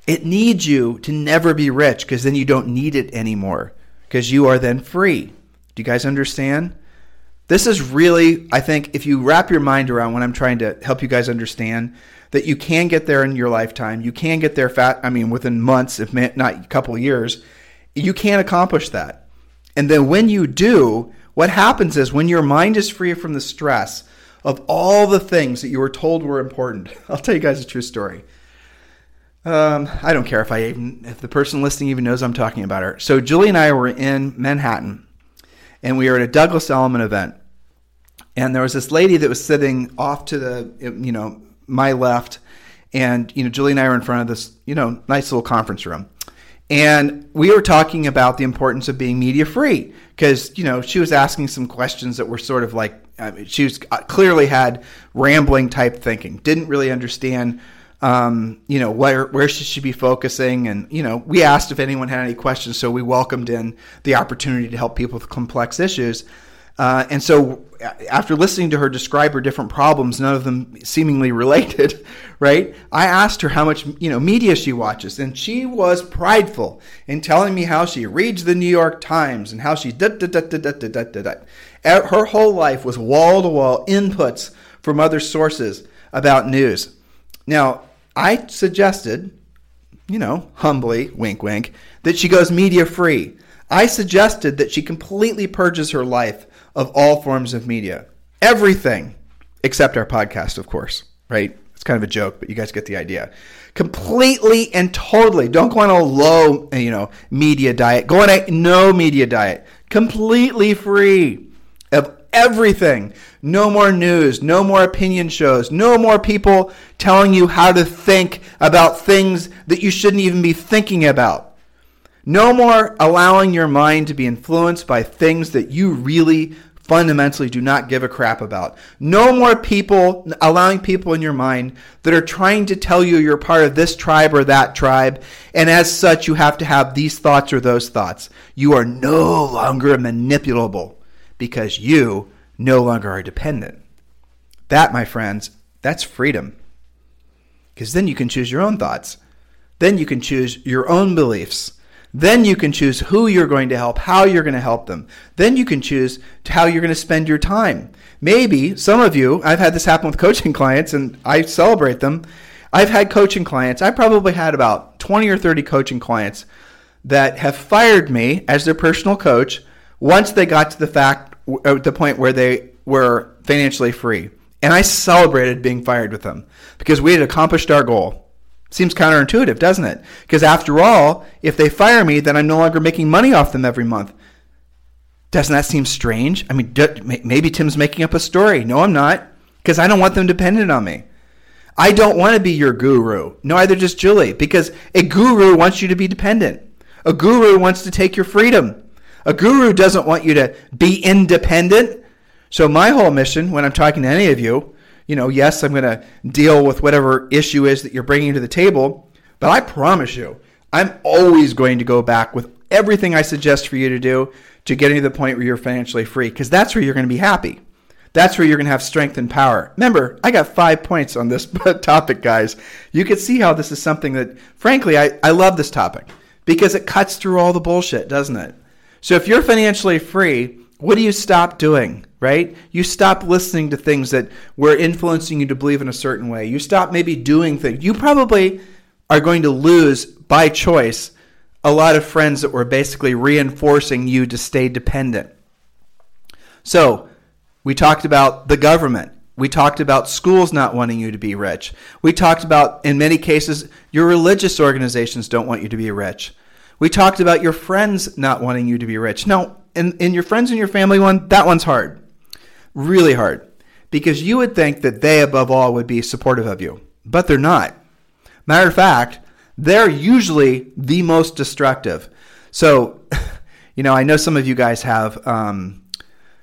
Speaker 1: It needs you to never be rich because then you don't need it anymore because you are then free. Do you guys understand? This is really, I think, if you wrap your mind around what I'm trying to help you guys understand, that you can get there in your lifetime. You can get there fat, I mean, within months, if not a couple years. You can accomplish that. And then when you do, what happens is when your mind is free from the stress of all the things that you were told were important. [laughs] I'll tell you guys a true story. Um, I don't care if I even if the person listening even knows I'm talking about her. So Julie and I were in Manhattan, and we were at a Douglas Elliman event, and there was this lady that was sitting off to the you know my left, and you know Julie and I were in front of this you know nice little conference room, and we were talking about the importance of being media free because you know she was asking some questions that were sort of like I mean, she was uh, clearly had rambling type thinking, didn't really understand. Um, you know where where should she be focusing, and you know we asked if anyone had any questions, so we welcomed in the opportunity to help people with complex issues. Uh, and so, after listening to her describe her different problems, none of them seemingly related, [laughs] right? I asked her how much you know media she watches, and she was prideful in telling me how she reads the New York Times and how she da da da da da da da da. Her whole life was wall to wall inputs from other sources about news. Now, I suggested, you know, humbly, wink, wink, that she goes media free. I suggested that she completely purges her life of all forms of media. Everything except our podcast, of course, right? It's kind of a joke, but you guys get the idea. Completely and totally. Don't go on a low, you know, media diet. Go on a no media diet. Completely free of everything. No more news, no more opinion shows, no more people telling you how to think about things that you shouldn't even be thinking about. No more allowing your mind to be influenced by things that you really fundamentally do not give a crap about. No more people allowing people in your mind that are trying to tell you you're part of this tribe or that tribe, and as such, you have to have these thoughts or those thoughts. You are no longer manipulable because you no longer are dependent. That, my friends, that's freedom. Because then you can choose your own thoughts. Then you can choose your own beliefs. Then you can choose who you're going to help, how you're going to help them. Then you can choose how you're going to spend your time. Maybe some of you, I've had this happen with coaching [laughs] clients and I celebrate them. I've had coaching clients, I probably had about 20 or 30 coaching clients that have fired me as their personal coach once they got to the fact, uh, the point where they were financially free. And I celebrated being fired with them because we had accomplished our goal. Seems counterintuitive, doesn't it? Because after all, if they fire me, then I'm no longer making money off them every month. Doesn't that seem strange? I mean, maybe Tim's making up a story. No, I'm not, because I don't want them dependent on me. I don't want to be your guru. No, either just Julie, because a guru wants you to be dependent. A guru wants to take your freedom. A guru doesn't want you to be independent. So, my whole mission when I'm talking to any of you you know, yes, I'm going to deal with whatever issue is that you're bringing to the table, but I promise you, I'm always going to go back with everything I suggest for you to do to getting to the point where you're financially free because that's where you're going to be happy. That's where you're going to have strength and power. Remember, I got five points on this [laughs] topic, guys. You can see how this is something that, frankly, I, I love this topic because it cuts through all the bullshit, doesn't it? So if you're financially free, what do you stop doing? right? You stop listening to things that were influencing you to believe in a certain way. You stop maybe doing things. You probably are going to lose by choice a lot of friends that were basically reinforcing you to stay dependent. So, we talked about the government. We talked about schools not wanting you to be rich. We talked about, in many cases, your religious organizations don't want you to be rich. We talked about your friends not wanting you to be rich. No, in, in your friends and your family one, that one's hard really hard because you would think that they, above all, would be supportive of you, but they're not. Matter of fact, they're usually the most destructive. So, [laughs] you know, I know some of you guys have, um,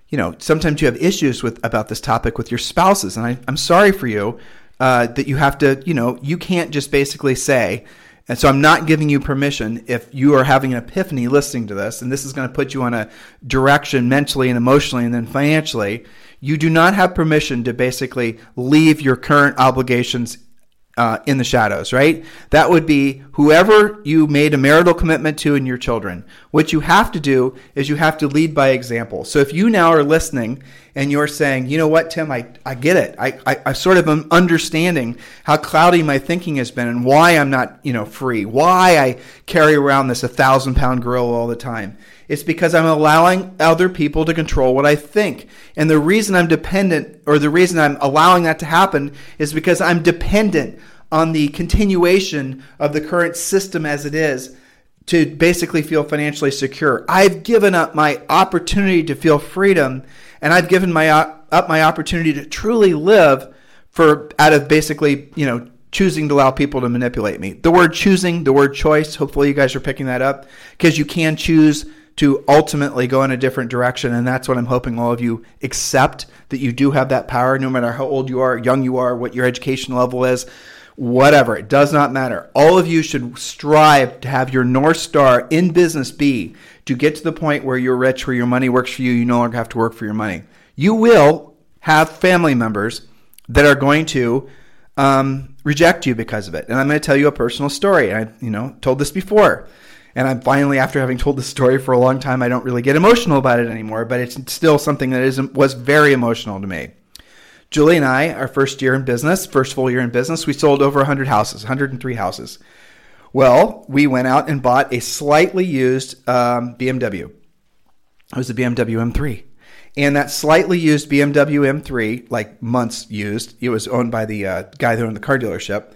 Speaker 1: you know, sometimes you have issues with about this topic with your spouses, and I, am sorry for you uh, that you have to, you know, you can't just basically say, And so I'm not giving you permission if you are having an epiphany listening to this, and this is going to put you on a direction mentally and emotionally and then financially. You do not have permission to basically leave your current obligations uh, in the shadows, right? That would be whoever you made a marital commitment to and your children. What you have to do is you have to lead by example. So if you now are listening and you're saying, you know what, Tim, I, I get it. I, I, I sort of am understanding how cloudy my thinking has been and why I'm not, you know, free, why I carry around this a thousand pound gorilla all the time. It's because I'm allowing other people to control what I think. And the reason I'm dependent, or the reason I'm allowing that to happen, is because I'm dependent on the continuation of the current system as it is to basically feel financially secure. I've given up my opportunity to feel freedom and I've given my up my opportunity to truly live for out of basically, you know, choosing to allow people to manipulate me. The word choosing, the word choice, hopefully you guys are picking that up because you can choose to ultimately go in a different direction and that's what I'm hoping all of you accept that you do have that power no matter how old you are, young you are, what your education level is whatever. It does not matter. All of you should strive to have your North Star in business be to get to the point where you're rich, where your money works for you. You no longer have to work for your money. You will have family members that are going to um, reject you because of it. And I'm going to tell you a personal story. I, you know, told this before. And I'm finally, after having told the story for a long time, I don't really get emotional about it anymore, but it's still something that is, was very emotional to me. Julie and I, our first year in business, first full year in business, we sold over 100 houses, 103 houses. Well, we went out and bought a slightly used um, BMW. It was a BMW M3. And that slightly used BMW M3, like months used, it was owned by the uh, guy that owned the car dealership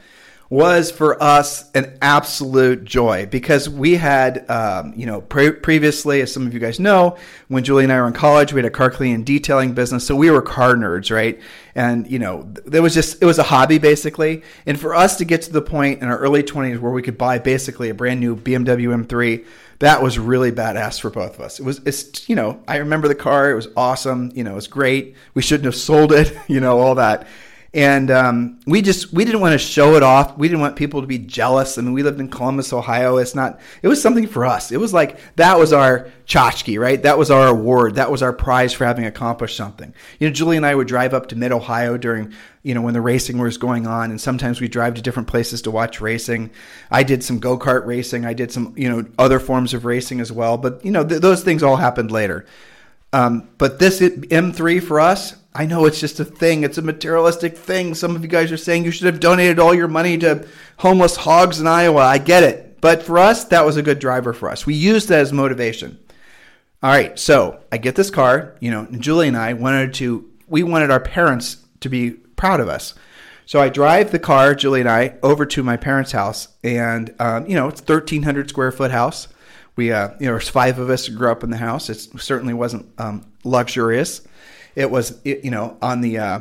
Speaker 1: was for us an absolute joy because we had, um, you know, pre- previously, as some of you guys know, when Julie and I were in college, we had a car cleaning detailing business. So we were car nerds, right? And, you know, there was just, it was a hobby basically. And for us to get to the point in our early 20s where we could buy basically a brand new BMW M3, that was really badass for both of us. It was, it's, you know, I remember the car. It was awesome. You know, it was great. We shouldn't have sold it, [laughs] you know, all that and um, we just we didn't want to show it off. We didn't want people to be jealous. I mean, we lived in Columbus, Ohio. It's not. It was something for us. It was like that was our tchotchke, right? That was our award. That was our prize for having accomplished something. You know, Julie and I would drive up to Mid Ohio during you know when the racing was going on, and sometimes we drive to different places to watch racing. I did some go kart racing. I did some you know other forms of racing as well. But you know th- those things all happened later. Um, but this M3 for us, I know it's just a thing. It's a materialistic thing. Some of you guys are saying you should have donated all your money to homeless hogs in Iowa. I get it. But for us, that was a good driver for us. We used that as motivation. All right, so I get this car. You know, Julie and I wanted to, we wanted our parents to be proud of us. So I drive the car, Julie and I, over to my parents' house, and um, you know it's 1,300 square foot house. We, uh, you know, there's five of us grew up in the house. It certainly wasn't um, luxurious. It was, you know, on the uh,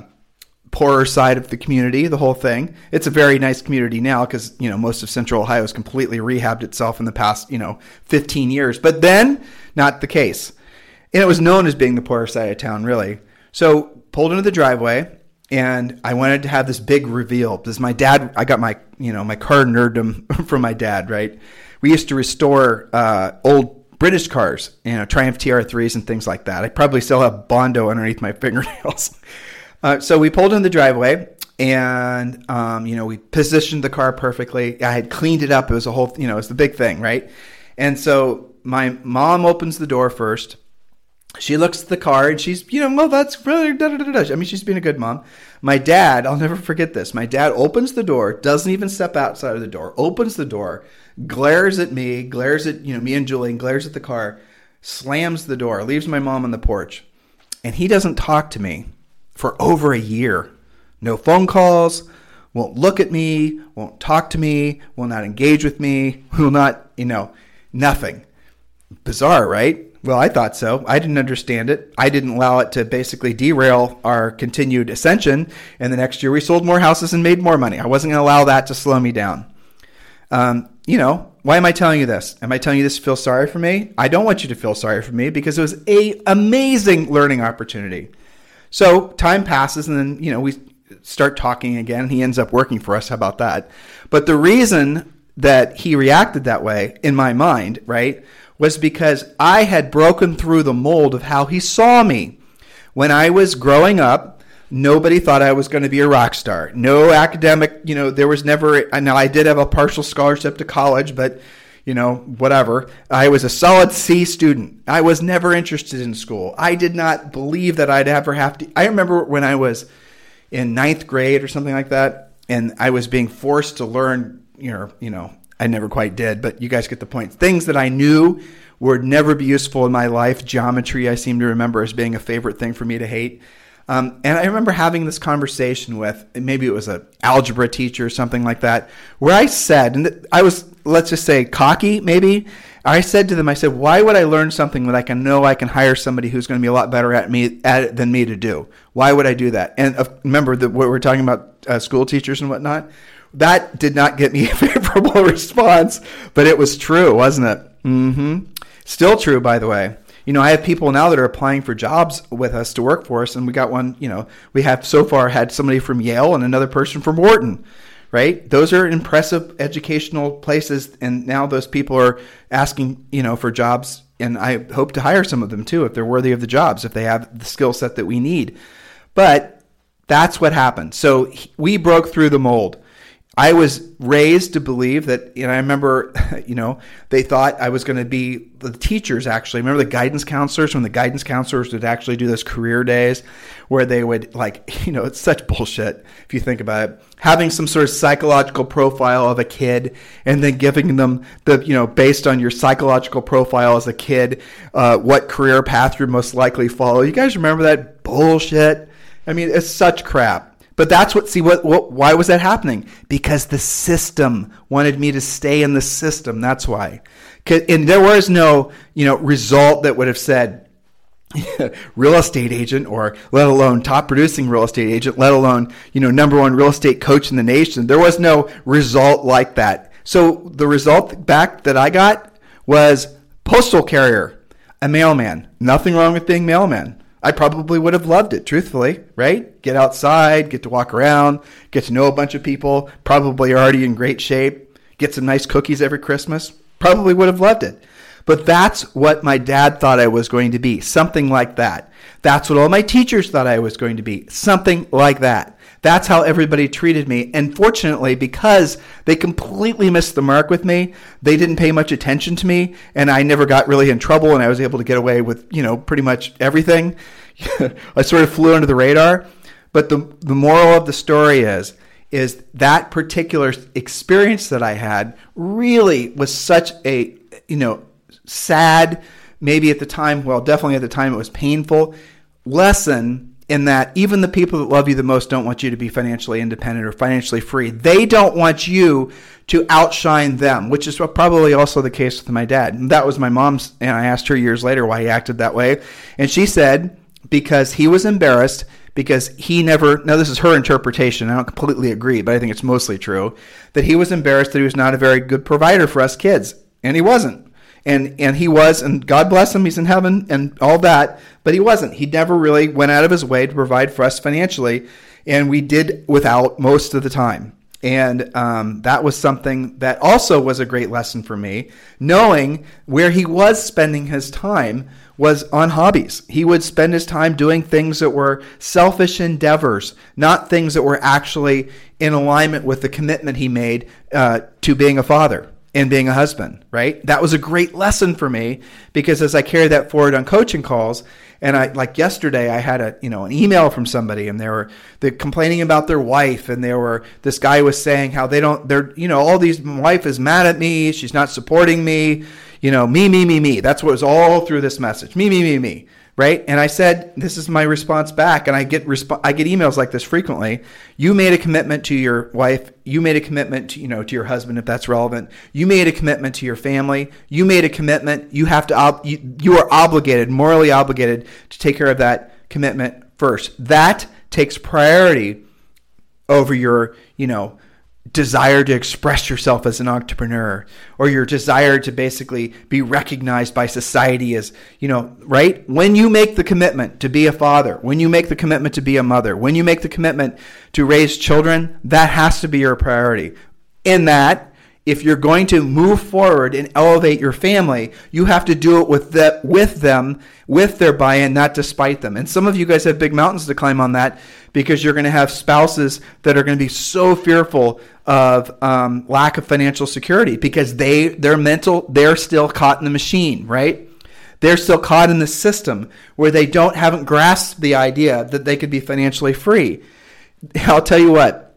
Speaker 1: poorer side of the community, the whole thing. It's a very nice community now because, you know, most of Central Ohio has completely rehabbed itself in the past, you know, 15 years. But then, not the case. And it was known as being the poorer side of town, really. So, pulled into the driveway and I wanted to have this big reveal because my dad, I got my, you know, my car nerddom [laughs] from my dad, right? We used to restore uh, old British cars, you know, Triumph TR3s and things like that. I probably still have Bondo underneath my [laughs] fingernails. Uh, so we pulled in the driveway and, um, you know, we positioned the car perfectly. I had cleaned it up. It was a whole, you know, it was the big thing, right? And so my mom opens the door first. She looks at the car and she's, you know, well, that's really, da, da, da, da. I mean, she's being a good mom. My dad, I'll never forget this. My dad opens the door, doesn't even step outside of the door, opens the door, glares at me, glares at you know me and Julian, glares at the car, slams the door, leaves my mom on the porch, and he doesn't talk to me for over a year. No phone calls, won't look at me, won't talk to me, will not engage with me, will not, you know, nothing. Bizarre, right? Well, I thought so. I didn't understand it. I didn't allow it to basically derail our continued ascension. And the next year we sold more houses and made more money. I wasn't going to allow that to slow me down. Um, you know, why am I telling you this? Am I telling you this to feel sorry for me? I don't want you to feel sorry for me because it was a amazing learning opportunity. So time passes and then, you know, we start talking again. He ends up working for us. How about that? But the reason that he reacted that way in my mind, right, was because I had broken through the mold of how he saw me. When I was growing up, nobody thought I was going to be a rock star. No academic, you know, there was never, now I did have a partial scholarship to college, but, you know, whatever. I was a solid C student. I was never interested in school. I did not believe that I'd ever have to. I remember when I was in ninth grade or something like that, and I was being forced to learn, you know, you know, I never quite did, but you guys get the point. Things that I knew would never be useful in my life. Geometry, I seem to remember as being a favorite thing for me to hate. Um, and I remember having this conversation with maybe it was an algebra teacher or something like that, where I said, and I was, let's just say, cocky maybe. I said to them, I said, why would I learn something that I can know I can hire somebody who's going to be a lot better at me at it than me to do? Why would I do that? And uh, remember that what we're talking about uh, school teachers and whatnot. That did not get me a [laughs] favorable response, but it was true, wasn't it? Mm-hmm. Still true, by the way. You know, I have people now that are applying for jobs with us to work for us, and we got one. You know, we have so far had somebody from Yale and another person from Wharton. Right? Those are impressive educational places, and now those people are asking, you know, for jobs, and I hope to hire some of them too if they're worthy of the jobs, if they have the skill set that we need. But that's what happened. So we broke through the mold. I was raised to believe that, and I remember, [laughs] you know, they thought I was going to be the teachers actually. Remember the guidance counselors when the guidance counselors would actually do those career days where they would, like, [laughs] you know, it's such bullshit if you think about it. Having some sort of psychological profile of a kid and then giving them the, you know, based on your psychological profile as a kid, uh, what career path you're most likely follow. You guys remember that bullshit? I mean, it's such crap. But that's what, see, what, what, why was that happening? Because the system wanted me to stay in the system. That's why. And there was no, you know, result that would have said, [laughs] real estate agent or let alone top producing real estate agent, let alone, you know, number one real estate coach in the nation. There was no result like that. So the result back that I got was postal carrier, a mailman. Nothing wrong with being mailman. I probably would have loved it, truthfully, right? Get outside, get to walk around, get to know a bunch of people, probably already in great shape, get some nice cookies every Christmas. Probably would have loved it. But that's what my dad thought I was going to be, something like that. That's what all my teachers thought I was going to be, something like that. That's how everybody treated me. And fortunately, because they completely missed the mark with me, they didn't pay much attention to me, and I never got really in trouble, and I was able to get away with, you know, pretty much everything. [laughs] I sort of flew under the radar. But the, the moral of the story is, is that particular experience that I had really was such a, you know, sad, maybe at the time, well, definitely at the time it was painful lesson in that even the people that love you the most don't want you to be financially independent or financially free. They don't want you to outshine them, which is probably also the case with my dad. That was my mom's, and I asked her years later why he acted that way. And she said, because he was embarrassed because he never now this is her interpretation i don't completely agree but i think it's mostly true that he was embarrassed that he was not a very good provider for us kids and he wasn't and and he was and god bless him he's in heaven and all that but he wasn't. He never really went out of his way to provide for us financially and we did without most of the time. And um, that was something that also was a great lesson for me knowing where he was spending his time was on hobbies. He would spend his time doing things that were selfish endeavors not things that were actually in alignment with the commitment he made uh, to being a father and being a husband, right? That was a great lesson for me because as I carry that forward on coaching calls, and I like yesterday I had a you know an email from somebody and they were they're complaining about their wife and they were this guy was saying how they don't they're you know all these my wife is mad at me, she's not supporting me, you know, me, me, me, me. That's what was all through this message. Me, me, me, me right? And I said, this is my response back, and I get resp- I get emails like this frequently. You made a commitment to your wife. You made a commitment, to, you know, to your husband if that's relevant. You made a commitment to your family. You made a commitment. You have to ob- you, you are obligated, morally obligated, to take care of that commitment first. That takes priority over your, you know, desire to express yourself as an entrepreneur or your desire to basically be recognized by society as, you know, right? When you make the commitment to be a father, when you make the commitment to be a mother, when you make the commitment to raise children, that has to be your priority. In that, if you're going to move forward and elevate your family, you have to do it with the, with them, with their buy-in, not despite them. And some of you guys have big mountains to climb on that because you're going to have spouses that are going to be so fearful of um, lack of financial security because they their mental they're still caught in the machine, right? They're still caught in the system where they don't haven't grasped the idea that they could be financially free. I'll tell you what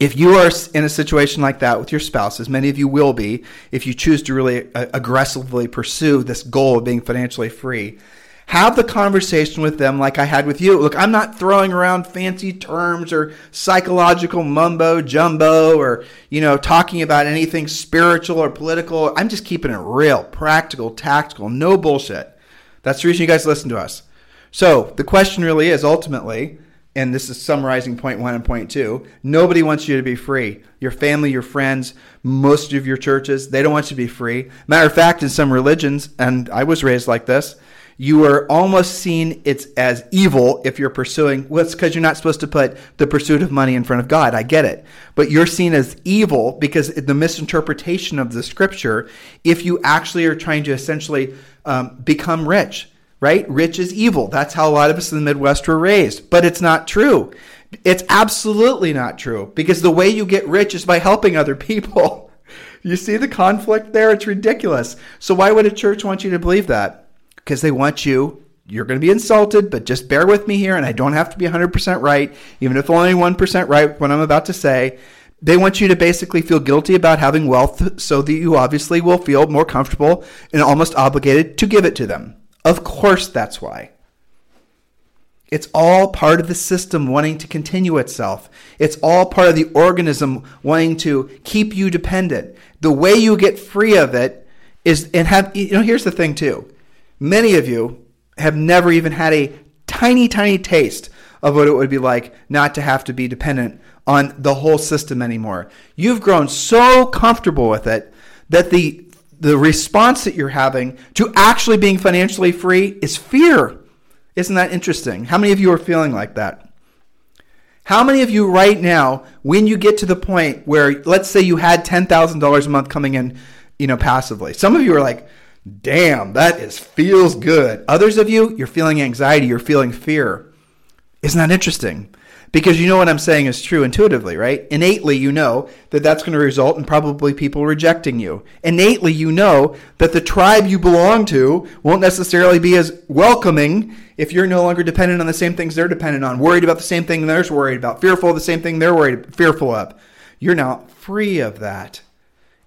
Speaker 1: if you are in a situation like that with your spouse, as many of you will be, if you choose to really uh, aggressively pursue this goal of being financially free, have the conversation with them like I had with you. Look, I'm not throwing around fancy terms or psychological mumbo jumbo or, you know, talking about anything spiritual or political. I'm just keeping it real, practical, tactical, no bullshit. That's the reason you guys listen to us. So the question really is ultimately, and this is summarizing point one and point two nobody wants you to be free. Your family your friends most of your churches they don't want you to be free. Matter of fact in some religions and i was raised like this you are almost seen it's as evil if you're pursuing well it's because you're not supposed to put the pursuit of money in front of god. I get it. But you're seen as evil because the misinterpretation of the scripture if you actually are trying to essentially um, become rich right? Rich is evil. That's how a lot of us in the Midwest were raised. But it's not true. It's absolutely not true because the way you get rich is by helping other people. [laughs] you see the conflict there? It's ridiculous. So, why would a church want you to believe that? Because they want you. You're going to be insulted, but just bear with me here, and I don't have to be 100% right, even if only 1% right what I'm about to say. They want you to basically feel guilty about having wealth so that you obviously will feel more comfortable and almost obligated to give it to them. Of course, that's why. It's all part of the system wanting to continue itself. It's all part of the organism wanting to keep you dependent. The way you get free of it is, and have, you know, here's the thing too. Many of you have never even had a tiny, tiny taste of what it would be like not to have to be dependent on the whole system anymore. You've grown so comfortable with it that the the response that you're having to actually being financially free is fear. Isn't that interesting? How many of you are feeling like that? How many of you right now, when you get to the point where, let's say you had $10,000 a month coming in, you know, passively, some of you are like, damn, that is feels good. Others of you, you're feeling anxiety, you're feeling fear. Isn't that interesting? Because you know what I'm saying is true intuitively, right? Innately, you know that that's going to result in probably people rejecting you. Innately, you know that the tribe you belong to won't necessarily be as welcoming if you're no longer dependent on the same things they're dependent on, worried about the same thing they're worried about, fearful of the same thing they're worried fearful of. You're now free of that.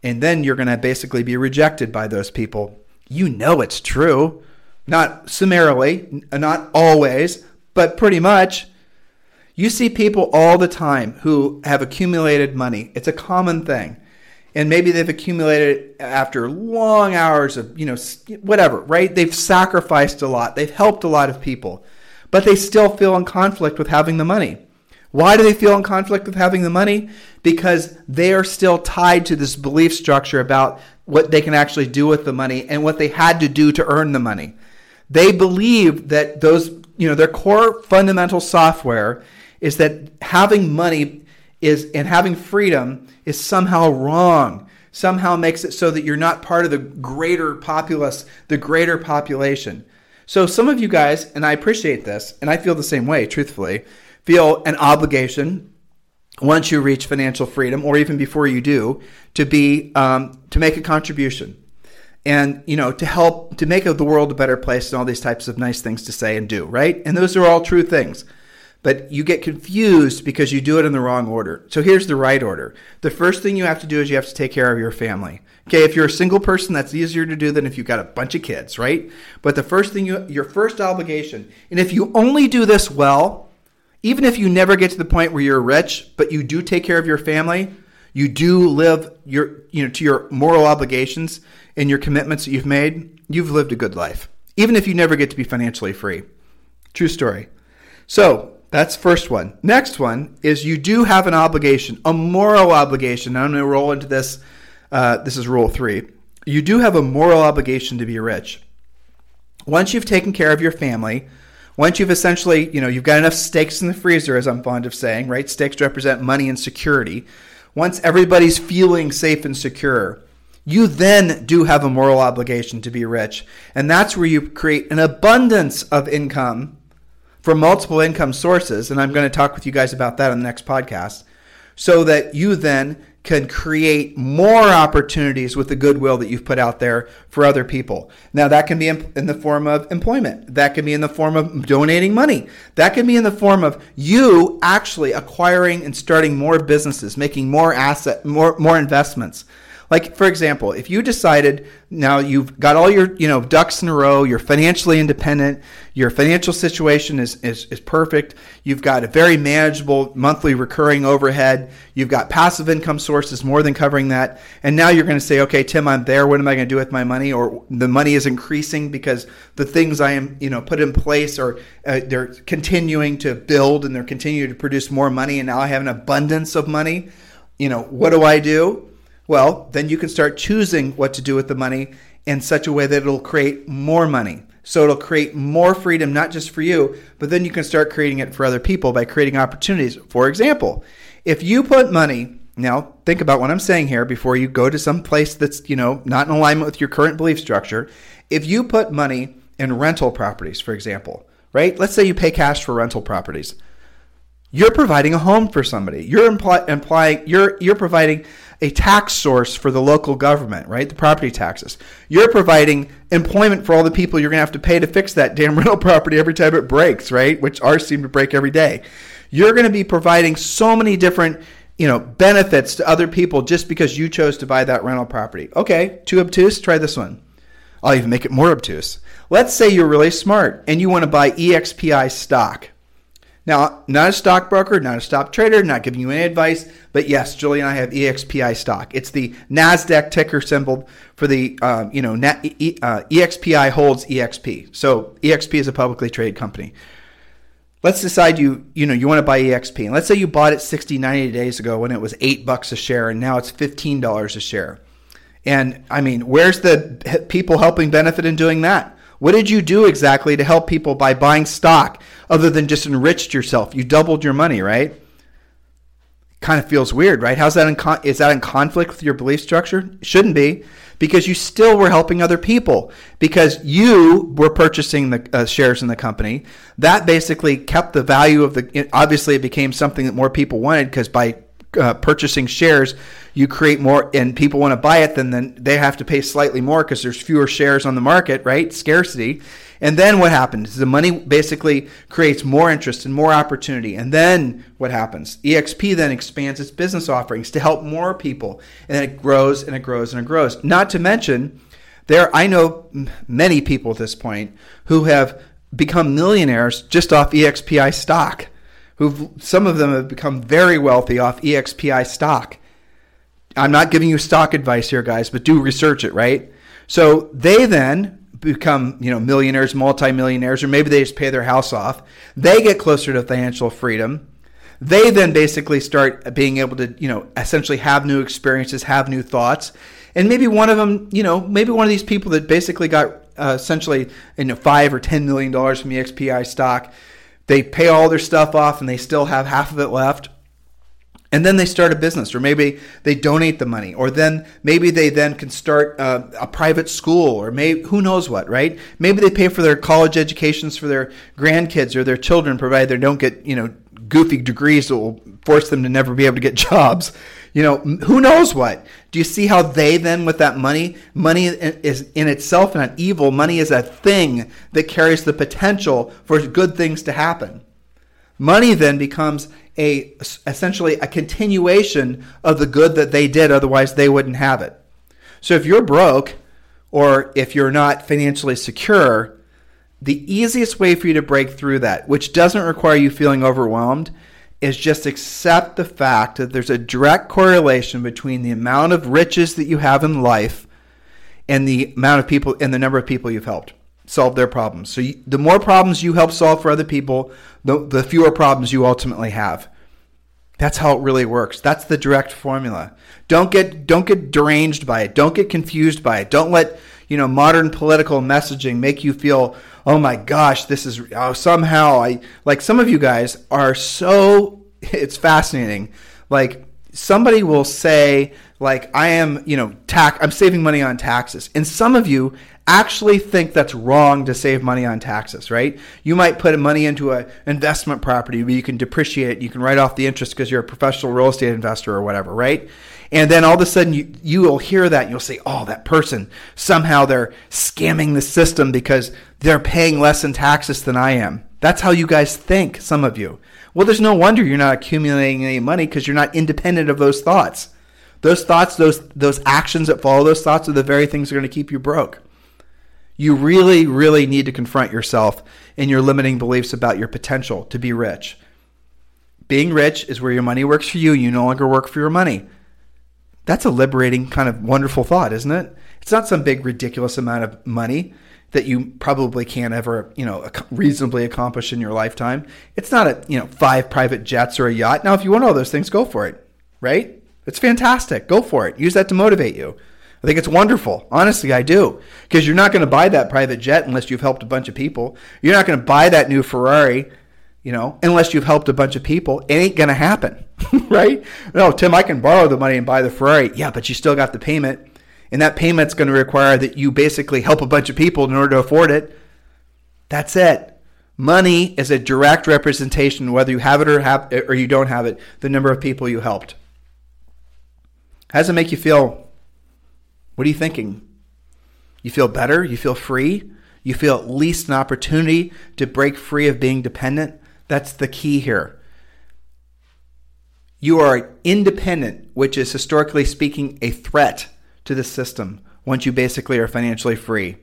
Speaker 1: And then you're going to basically be rejected by those people. You know it's true. Not summarily, not always, but pretty much. You see people all the time who have accumulated money. It's a common thing. And maybe they've accumulated it after long hours of, you know, whatever, right? They've sacrificed a lot. They've helped a lot of people. But they still feel in conflict with having the money. Why do they feel in conflict with having the money? Because they are still tied to this belief structure about what they can actually do with the money and what they had to do to earn the money. They believe that those, you know, their core fundamental software is that having money is and having freedom is somehow wrong. Somehow makes it so that you're not part of the greater populace the greater population. So some of you guys and i appreciate this and i feel the same way truthfully feel an obligation once you reach financial freedom or even before you do to be um, to make a contribution. And you know to help to make the world a better place and all these types of nice things to say and do right? And those are all true things but you get confused because you do it in the wrong order. So here's the right order. The first thing you have to do is you have to take care of your family. Okay, if you're a single person, that's easier to do than if you've got a bunch of kids, right? But the first thing you, your first obligation, and if you only do this well, even if you never get to the point where you're rich, but you do take care of your family, you do live your, you know, to your moral obligations and your commitments that you've made, you've lived a good life. Even if you never get to be financially free. True story. So, that's first one. Next one is you do have an obligation, a moral obligation. I'm going to roll into this. Uh, this is rule three. You do have a moral obligation to be rich. Once you've taken care of your family, once you've essentially, you know, you've got enough steaks in the freezer, as I'm fond of saying, right? Steaks represent money and security. once everybody's feeling safe and secure, you then do have a moral obligation to be rich. And that's where you create an abundance of income from multiple income sources. And I'm going to talk with you guys about that on the next podcast so that you then can create more opportunities with the goodwill that you've put out there for other people. Now, that can be in the form of employment. That can be in the form of donating money. That can be in the form of you actually acquiring and starting more businesses, making more asset, more, more investments. Like, for example, if you decided now you've got all your, you know, ducks in a row, you're financially independent, your financial situation is, is, is perfect, you've got a very manageable monthly recurring overhead, you've got passive income sources more than covering that, and now you're going to say, okay, Tim, I'm there, what am I going to do with my money? Or the money is increasing because the things I am, you know, put in place or uh, they're continuing to build and they're continuing to produce more money, and now I have an abundance of money. You know, what do I do? Well, then you can start choosing what to do with the money in such a way that it'll create more money. So it'll create more freedom, not just for you, but then you can start creating it for other people by creating opportunities. For example, if you put money, now think about what I'm saying here before you go to some place that's, you know, not in alignment with your current belief structure. If you put money in rental properties, for example, right? Let's say you pay cash for rental properties. You're providing a home for somebody. You're imply, implying you're you're providing a tax source for the local government, right? The property taxes. You're providing employment for all the people you're going to have to pay to fix that damn [laughs] rental property every time it breaks, right? Which ours seem to break every day. You're going to be providing so many different, you know, benefits to other people just because you chose to buy that rental property. Okay, too obtuse? Try this one. I'll even make it more obtuse. Let's say you're really smart and you want to buy EXPI stock. Now, not a stockbroker, not a stock trader, not giving you any advice, but yes, Julie and I have EXPI stock. It's the Nasdaq ticker symbol for the um, you know uh, EXPI holds EXP. So EXP is a publicly traded company. Let's decide you you know you want to buy EXP, and let's say you bought it 60, 90 days ago when it was eight bucks a share, and now it's fifteen dollars a share. And I mean, where's the people helping benefit in doing that? What did you do exactly to help people by buying stock other than just enriched yourself? You doubled your money, right? Kind of feels weird, right? How's that in con- is that in conflict with your belief structure? Shouldn't be because you still were helping other people because you were purchasing the uh, shares in the company. That basically kept the value of the obviously it became something that more people wanted because by uh, purchasing shares, you create more, and people want to buy it, then then they have to pay slightly more because there's fewer shares on the market, right? Scarcity. And then what happens? The money basically creates more interest and more opportunity. And then what happens? EXP then expands its business offerings to help more people, and then it grows and it grows and it grows. Not to mention, there I know many people at this point who have become millionaires just off EXPI stock who some of them have become very wealthy off EXPI stock. I'm not giving you stock advice here, guys, but do research it, right? So they then become, you know, millionaires, multimillionaires, or maybe they just pay their house off. They get closer to financial freedom. They then basically start being able to, you know, essentially have new experiences, have new thoughts. And maybe one of them, you know, maybe one of these people that basically got uh, essentially, you know, five or ten million dollars from EXPI stock they pay all their stuff off and they still have half of it left. And then they start a business or maybe they donate the money or then maybe they then can start a private school or maybe who knows what right? Maybe they pay for their college educations for their grandkids or their children provided they don't get you know goofy degrees that will force them to never be able to get [laughs] jobs you know, who knows what? Do you see how they then, with that money, money is in itself not evil. Money is a thing that carries the potential for good things to happen. Money then becomes a essentially a continuation of the good that they did, otherwise they wouldn't have it. So if you're broke or if you're not financially secure, the easiest way for you to break through that, which doesn't require you feeling overwhelmed, is just accept the fact that there's a direct correlation between the amount of riches that you have in life and the amount of people and the number of people you've helped solve their problems. So you, the more problems you help solve for other people, the, the fewer problems you ultimately have. That's how it really works. That's the direct formula. Don't get don't get deranged by it. Don't get confused by it. Don't let you know modern political messaging make you feel oh my gosh this is oh, somehow i like some of you guys are so [laughs] it's fascinating like somebody will say like I am, you know, tax I'm saving money on taxes. And some of you actually think that's wrong to save money on taxes, right? You might put money into an investment property where you can depreciate it, you can write off the interest because you're a professional real estate investor or whatever, right? And then all of a sudden you, you will hear that and you'll say, oh, that person, somehow they're scamming the system because they're paying less in taxes than I am. That's how you guys think, some of you. Well, there's no wonder you're not accumulating any money because you're not independent of those thoughts. Those thoughts, those those actions that follow those thoughts are the very things that are going to keep you broke. You really, really need to confront yourself and your limiting beliefs about your potential to be rich. Being rich is where your money works for you. You no longer work for your money. That's a liberating, kind of wonderful thought, isn't it? It's not some big, ridiculous amount of money that you probably can't ever, you know, reasonably accomplish in your lifetime. It's not a, you know, five private jets or a yacht. Now, if you want all those things, go for it, right? It's fantastic. Go for it. Use that to motivate you. I think it's wonderful. Honestly, I do. Because you're not going to buy that private jet unless you've helped a bunch of people. You're not going to buy that new Ferrari, you know, unless you've helped a bunch of people. It ain't going to happen, [laughs] right? No, Tim, I can borrow the money and buy the Ferrari. Yeah, but you still got the payment. And that payment's going to require that you basically help a bunch of people in order to afford it. That's it. Money is a direct representation, whether you have it or have or you don't have it, the number of people you helped. How does it make you feel what are you thinking? You feel better? You feel free? You feel at least an opportunity to break free of being dependent? That's the key here. You are independent, which is historically speaking a threat to the system once you basically are financially free.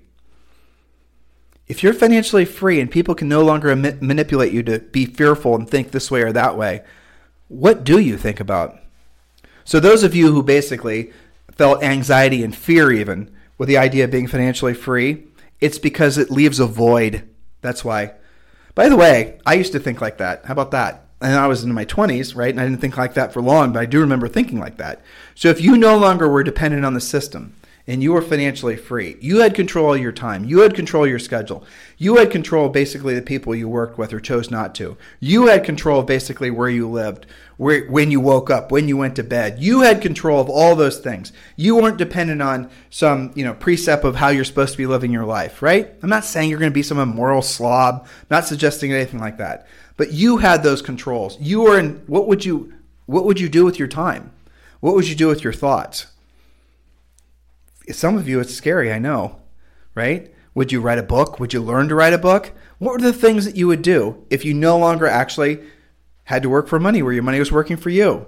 Speaker 1: If you're financially free and people can no longer manipulate you to be fearful and think this way or that way, what do you think about? So, those of you who basically felt anxiety and fear even with the idea of being financially free, it's because it leaves a void. That's why. By the way, I used to think like that. How about that? And I was in my 20s, right? And I didn't think like that for long, but I do remember thinking like that. So if you no longer were dependent on the system, and you were financially free. You had control of your time. You had control of your schedule. You had control basically the people you worked with or chose not to. You had control of basically where you lived, when you woke up, when you went to bed. You had control of all those things. You weren't dependent on some, you know, precept of how you're supposed to be living your life, right? I'm not saying you're going to be some immoral slob. I'm not suggesting anything like that. But you had those controls. You were in what would you what would you do with your time? What would you do with your thoughts? some of you it's scary, I know, right? Would you write a book? Would you learn to write a book? What were the things that you would do if you no longer actually had to work for money where your money was working for you?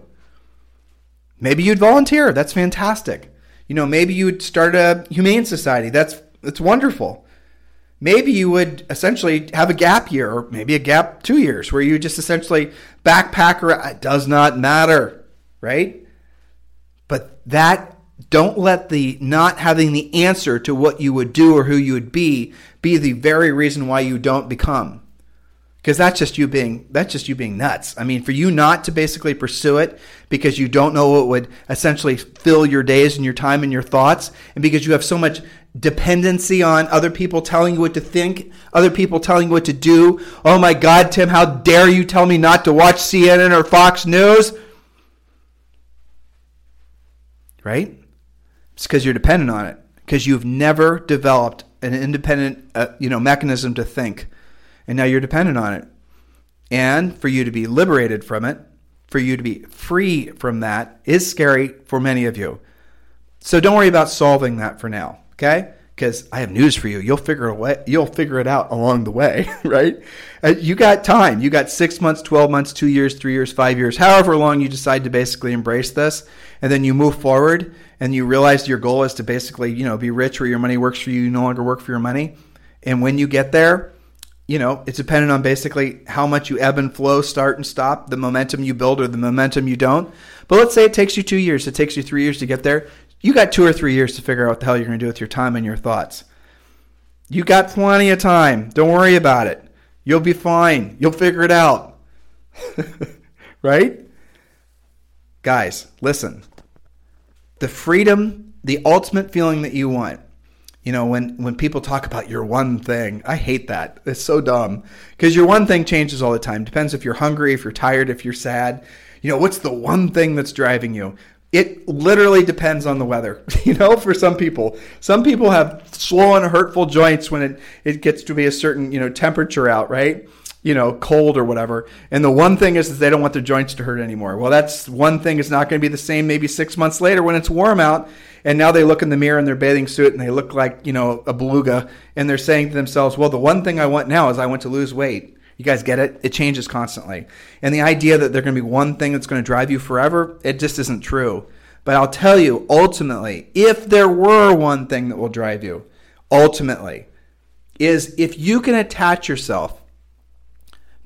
Speaker 1: Maybe you'd volunteer. That's fantastic. You know, maybe you'd start a humane society. That's that's wonderful. Maybe you would essentially have a gap year or maybe a gap 2 years where you just essentially backpacker it does not matter, right? But that don't let the not having the answer to what you would do or who you would be be the very reason why you don't become. Because that's just you being that's just you being nuts. I mean, for you not to basically pursue it because you don't know what would essentially fill your days and your time and your thoughts, and because you have so much dependency on other people telling you what to think, other people telling you what to do. Oh my God, Tim, how dare you tell me not to watch CNN or Fox News? Right? It's because you're dependent on it. Because you've never developed an independent, uh, you know, mechanism to think, and now you're dependent on it. And for you to be liberated from it, for you to be free from that, is scary for many of you. So don't worry about solving that for now. Okay because I have news for you. You'll figure it way, you'll figure it out along the way, [laughs] right? Uh, you got time. You got six months, twelve months, two years, three years, five years, however long you decide to basically embrace this, and then you move forward and you realize your goal is to basically, you know, be rich where your money works for you. You no longer work for your money, and when you get there, you know, it's dependent on basically how much you ebb and flow, start and stop, the momentum you build or the momentum you don't. But let's say it takes you two years, it takes you three years to get there you got two or three years to figure out what the hell you're going to do with your time and your thoughts. You got plenty of time. Don't worry about it. You'll be fine. You'll figure it out. [laughs] right? Guys, listen. The freedom, the ultimate feeling that you want. You know, when, when people talk about your one thing, I hate that. It's so dumb. Because your one thing changes all the time. Depends if you're hungry, if you're tired, if you're sad. You know, what's the one thing that's driving you? It literally depends on the weather. [laughs] You know, for some people, some people have swollen, hurtful joints when it, it gets to be a certain, you know, temperature out, right? You know, cold or whatever. And the one thing is, is they don't want their joints to hurt anymore. Well, that's one thing is not going to be the same maybe six months later when it's warm out. And now they look in the mirror in their bathing suit and they look like, you know, a beluga. And they're saying to themselves, well, the one thing I want now is I want to lose weight. You guys get it? It changes constantly. And the idea that there's going to be one thing that's going to drive you forever, it just isn't true. But I'll tell you, ultimately, if there were one thing that will drive you, ultimately, is if you can attach yourself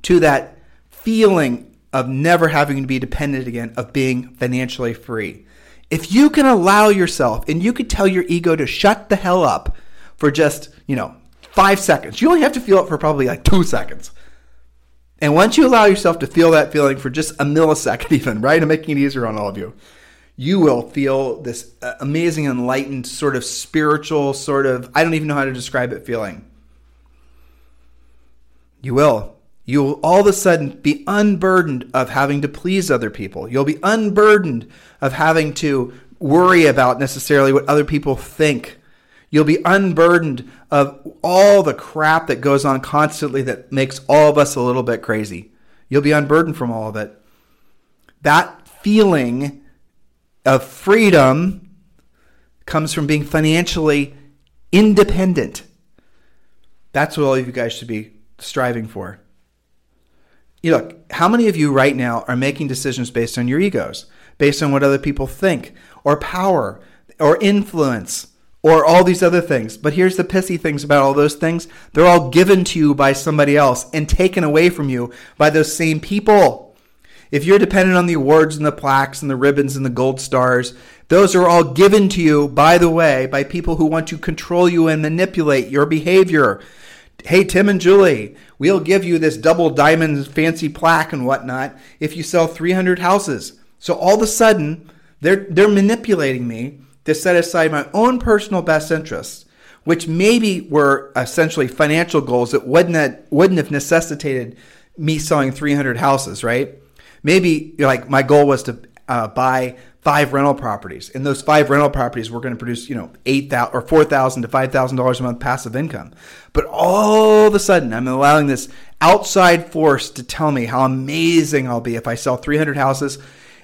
Speaker 1: to that feeling of never having to be dependent again, of being financially free. If you can allow yourself and you could tell your ego to shut the hell up for just, you know, five seconds, you only have to feel it for probably like two seconds. And once you allow yourself to feel that feeling for just a millisecond, [laughs] even, right? I'm making it easier on all of you, you will feel this uh, amazing, enlightened, sort of spiritual, sort of, I don't even know how to describe it feeling. You will. You'll all of a sudden be unburdened of having to please other people. You'll be unburdened of having to worry about necessarily what other people think You'll be unburdened of all the crap that goes on constantly that makes all of us a little bit crazy. You'll be unburdened from all of it. That feeling of freedom comes from being financially independent. That's what all of you guys should be striving for. You look, how many of you right now are making decisions based on your egos, based on what other people think, or power, or influence? or all these other things. But here's the pissy things about all those things they're all given to you by somebody else and taken away from you by those same people. If you're dependent on the awards and the plaques and the ribbons and the gold stars, those are all given to you, by the way, by people who want to control you and manipulate your behavior. Hey, Tim and Julie, we'll give you this double diamond fancy plaque and whatnot if you sell 300 houses. So all of a sudden, they're, they're manipulating me to set aside my own personal best interests, which maybe were essentially financial goals that wouldn't have, wouldn't have necessitated me selling 300 houses, right? Maybe like my goal was to uh, buy five rental properties, and those five rental properties were going to produce, you know, eight thousand or four thousand to five thousand dollars a month passive income. But all of a sudden, I'm allowing this outside force to tell me how amazing I'll be if I sell 300 houses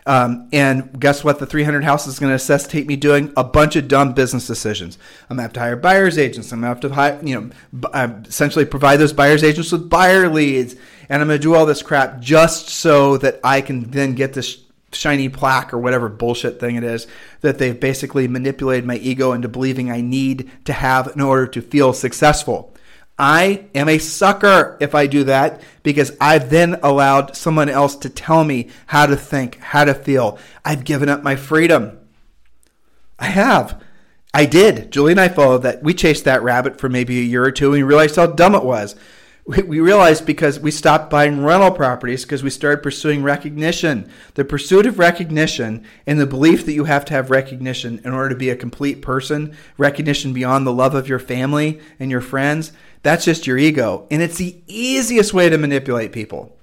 Speaker 1: um, and guess what? The 300 houses is going to necessitate me doing a bunch of dumb business decisions. I'm going to have to hire buyer's agents. I'm going to have to hire, you know, uh, essentially provide those buyer's agents with buyer leads. And I'm going to do all this crap just so that I can then get this shiny plaque or whatever bullshit thing it is that they've basically manipulated my ego into believing I need to have in order to feel successful. I am a sucker if I do that because I've then allowed someone else to tell me how to think, how to feel. I've given up my freedom. I have. I did. Julie and I followed that. We chased that rabbit for maybe a year or two and we realized how dumb it was. We realized because we stopped buying rental properties because we started pursuing recognition. The pursuit of recognition and the belief that you have to have recognition in order to be a complete person, recognition beyond the love of your family and your friends, that's just your ego. And it's the easiest way to manipulate people.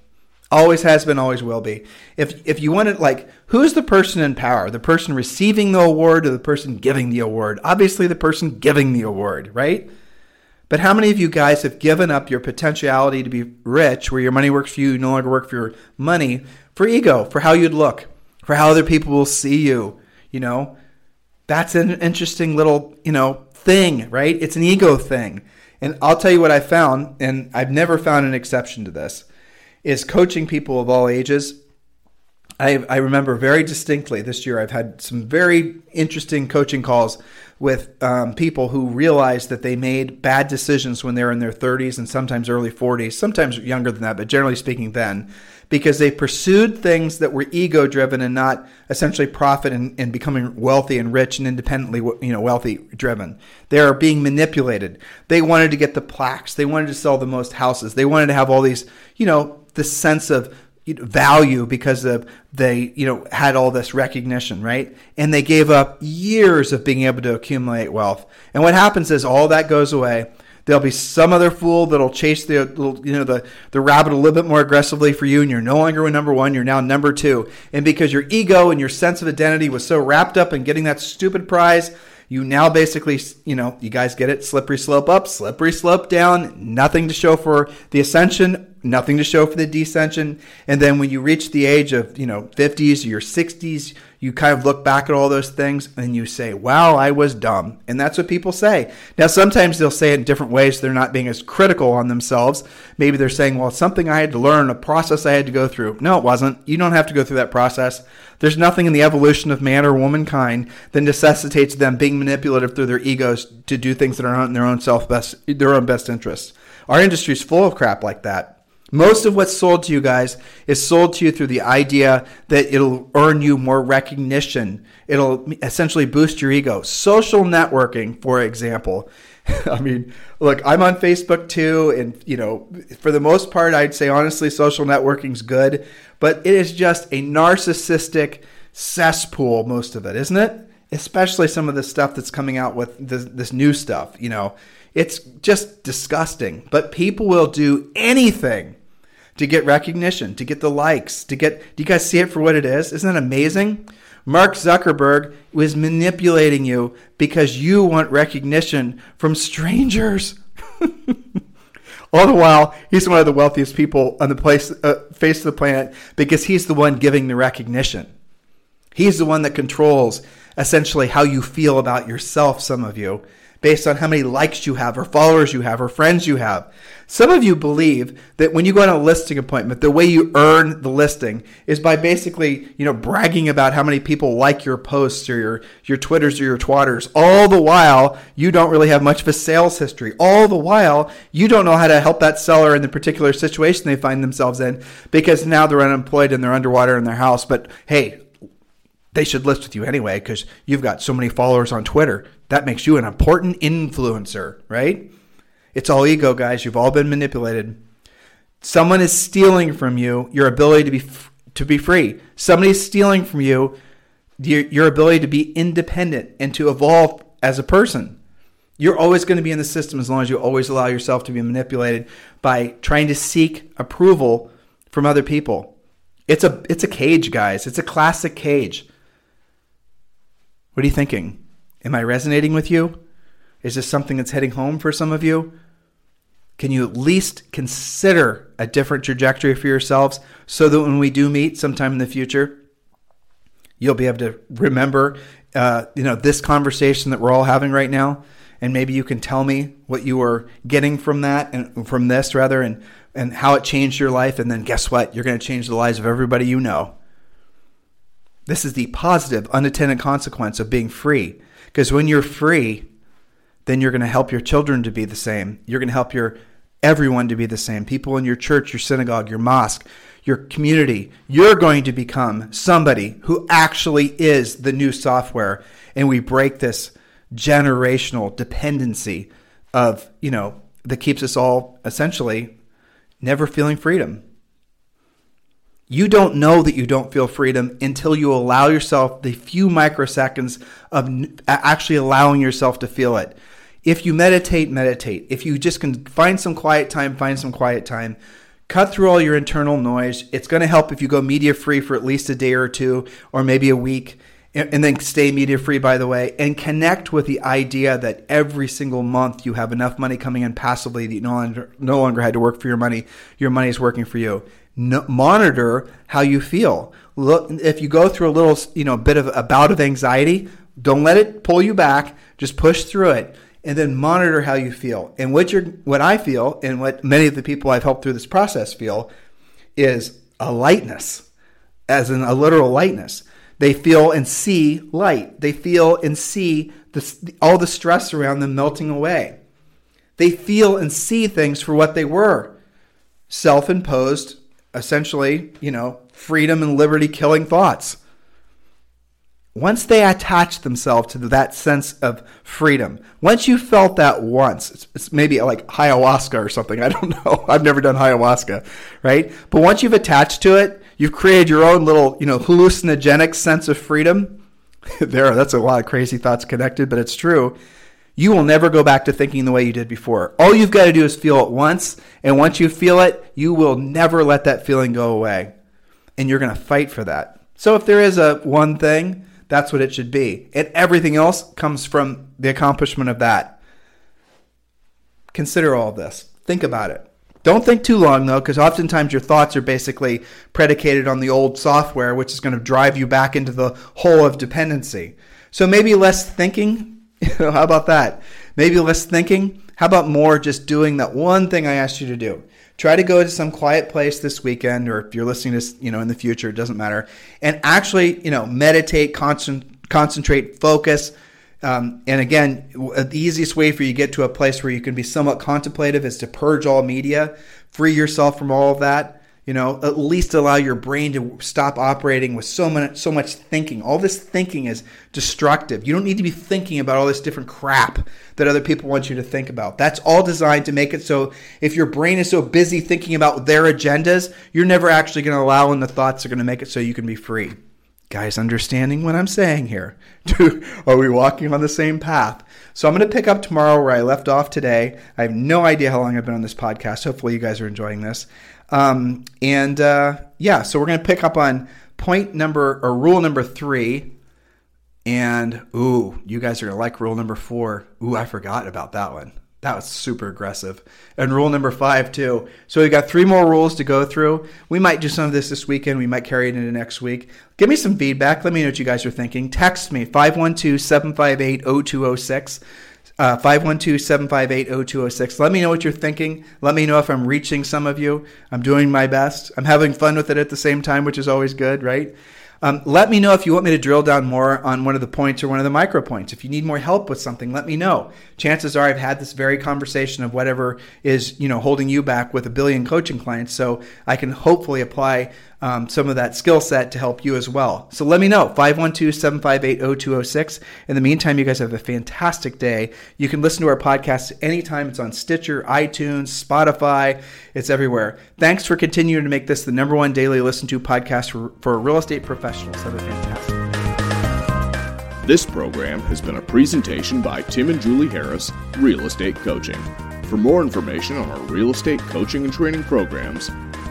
Speaker 1: Always has been, always will be. If if you want to like who's the person in power? The person receiving the award or the person giving the award? Obviously the person giving the award, right? But how many of you guys have given up your potentiality to be rich, where your money works for you, no longer work for your money, for ego, for how you'd look, for how other people will see you? You know, that's an interesting little, you know, thing, right? It's an ego thing. And I'll tell you what I found, and I've never found an exception to this, is coaching people of all ages. I, I remember very distinctly this year, I've had some very interesting coaching calls with um, people who realized that they made bad decisions when they were in their 30s and sometimes early 40s, sometimes younger than that, but generally speaking, then because they pursued things that were ego driven and not essentially profit and, and, becoming wealthy and rich and independently you know wealthy driven they are being manipulated. They wanted to get the plaques. They wanted to sell the most houses. They wanted to have all these you know the sense of value because of they you know had all this recognition right? And they gave up years of being able to accumulate wealth. And what happens is all that goes away. There'll be some other fool that'll chase the you know the the rabbit a little bit more aggressively for you, and you're no longer number one. You're now number two, and because your ego and your sense of identity was so wrapped up in getting that stupid prize, you now basically you know you guys get it slippery slope up, slippery slope down. Nothing to show for the ascension, nothing to show for the descension, and then when you reach the age of you know 50s or your 60s you kind of look back at all those things and you say, wow, I was dumb. And that's what people say. Now, sometimes they'll say it in different ways. They're not being as critical on themselves. Maybe they're saying, well, it's something I had to learn, a process I had to go through. No, it wasn't. You don't have to go through that process. There's nothing in the evolution of man or womankind that necessitates them being manipulative through their egos to do things that are not in their own self best, their own best interests. Our industry is full of crap like that. Most of what's sold to you guys is sold to you through the idea that it'll earn you more recognition. It'll essentially boost your ego. Social networking, for example. [laughs] I mean, look, I'm on Facebook too, and you know, for the most part, I'd say honestly, social networking's good, but it is just a narcissistic cesspool, most of it, isn't it? Especially some of the stuff that's coming out with this, this new stuff, you know. It's just disgusting. But people will do anything to get recognition, to get the likes, to get. Do you guys see it for what it is? Isn't that amazing? Mark Zuckerberg was manipulating you because you want recognition from strangers. [laughs] All the while, he's one of the wealthiest people on the place, uh, face of the planet because he's the one giving the recognition. He's the one that controls essentially how you feel about yourself, some of you based on how many likes you have or followers you have or friends you have. Some of you believe that when you go on a listing appointment, the way you earn the listing is by basically, you know, bragging about how many people like your posts or your, your Twitters or your Twatters. All the while, you don't really have much of a sales history. All the while, you don't know how to help that seller in the particular situation they find themselves in because now they're unemployed and they're underwater in their house. But hey, they should list with you anyway because you've got so many followers on Twitter. That makes you an important influencer, right? It's all ego, guys. You've all been manipulated. Someone is stealing from you your ability to be to be free. Somebody is stealing from you your, your ability to be independent and to evolve as a person. You're always going to be in the system as long as you always allow yourself to be manipulated by trying to seek approval from other people. It's a it's a cage, guys. It's a classic cage. What are you thinking? Am I resonating with you? Is this something that's heading home for some of you? Can you at least consider a different trajectory for yourselves so that when we do meet sometime in the future, you'll be able to remember, uh, you know, this conversation that we're all having right now, and maybe you can tell me what you were getting from that and from this rather, and and how it changed your life. And then guess what? You're going to change the lives of everybody you know. This is the positive, unintended consequence of being free. Because when you're free, then you're going to help your children to be the same. You're going to help your everyone to be the same. People in your church, your synagogue, your mosque, your community. You're going to become somebody who actually is the new software. And we break this generational dependency of, you know, that keeps us all essentially never feeling freedom. You don't know that you don't feel freedom until you allow yourself the few microseconds of actually allowing yourself to feel it. If you meditate, meditate. If you just can find some quiet time, find some quiet time. Cut through all your internal noise. It's going to help if you go media free for at least a day or two, or maybe a week, and then stay media free, by the way, and connect with the idea that every single month you have enough money coming in passively that you no longer, no longer had to work for your money. Your money is working for you monitor how you feel. Look, if you go through a little, you know, bit of a bout of anxiety, don't let it pull you back. Just push through it, and then monitor how you feel. And what you're, what I feel, and what many of the people I've helped through this process feel, is a lightness, as in a literal lightness. They feel and see light. They feel and see the, all the stress around them melting away. They feel and see things for what they were self imposed essentially, you know, freedom and liberty killing thoughts. Once they attach themselves to that sense of freedom, once you felt that once, it's, it's maybe like ayahuasca or something. [laughs] I don't know. I've never done ayahuasca, right? But once you've attached to it, you've created your own little, you know, hallucinogenic sense of freedom. [laughs] there, that's a lot of crazy thoughts connected, but it's true. You will never go back to thinking the way you did before. All you've got to do is feel it once, and once you feel it, you will never let that feeling go away. And you're going to fight for that. So if there is a one thing, that's what it should be. And everything else comes from the accomplishment of that. Consider all this. Think about it. Don't think too long though, because oftentimes your thoughts are basically predicated on the old software, which is going to drive you back into the hole of dependency. So maybe less thinking. [laughs] How about that? Maybe less thinking. How about more just doing that one thing I asked you to do? Try to go to some quiet place this weekend, or if you're listening to you know in the future, it doesn't matter, and actually you know meditate, concent- concentrate, focus um, and again, the easiest way for you to get to a place where you can be somewhat contemplative is to purge all media, free yourself from all of that. You know, at least allow your brain to stop operating with so much so much thinking. All this thinking is destructive. You don't need to be thinking about all this different crap that other people want you to think about. That's all designed to make it so if your brain is so busy thinking about their agendas, you're never actually going to allow in the thoughts that are going to make it so you can be free guys understanding what I'm saying here? [laughs] Are we walking on the same path? So I'm going to pick up tomorrow where I left off today. I have no idea how long I've been on this podcast. Hopefully, you guys are enjoying this. Um, and uh, yeah, so we're going to pick up on point number or rule number three. And ooh, you guys are going to like rule number four. Ooh, I forgot about that one. That was super aggressive. And rule number five, too. So we got three more rules to go through. We might do some of this this weekend. We might carry it into next week. Give me some feedback. Let me know what you guys are thinking. Text me 512 758 0206. Uh, 512 758 0206. Let me know what you're thinking. Let me know if I'm reaching some of you. I'm doing my best. I'm having fun with it at the same time, which is always good, right? Um, let me know if you want me to drill down more on one of the points or one of the micro points. If you need more help with something, let me know. Chances are I've had this very conversation of whatever is you know holding you back with a billion coaching clients, so I can hopefully apply um, some of that skill set to help you as well. So let me know 512 758 0206. In the meantime, you guys have a fantastic day. You can listen to our podcast anytime. It's on Stitcher, iTunes, Spotify, it's everywhere. Thanks for continuing to make this the number one daily listen to podcast for, for real estate professionals. Have a fantastic
Speaker 2: This program has been a presentation by Tim and Julie Harris, Real Estate Coaching. For more information on our real estate coaching and training programs,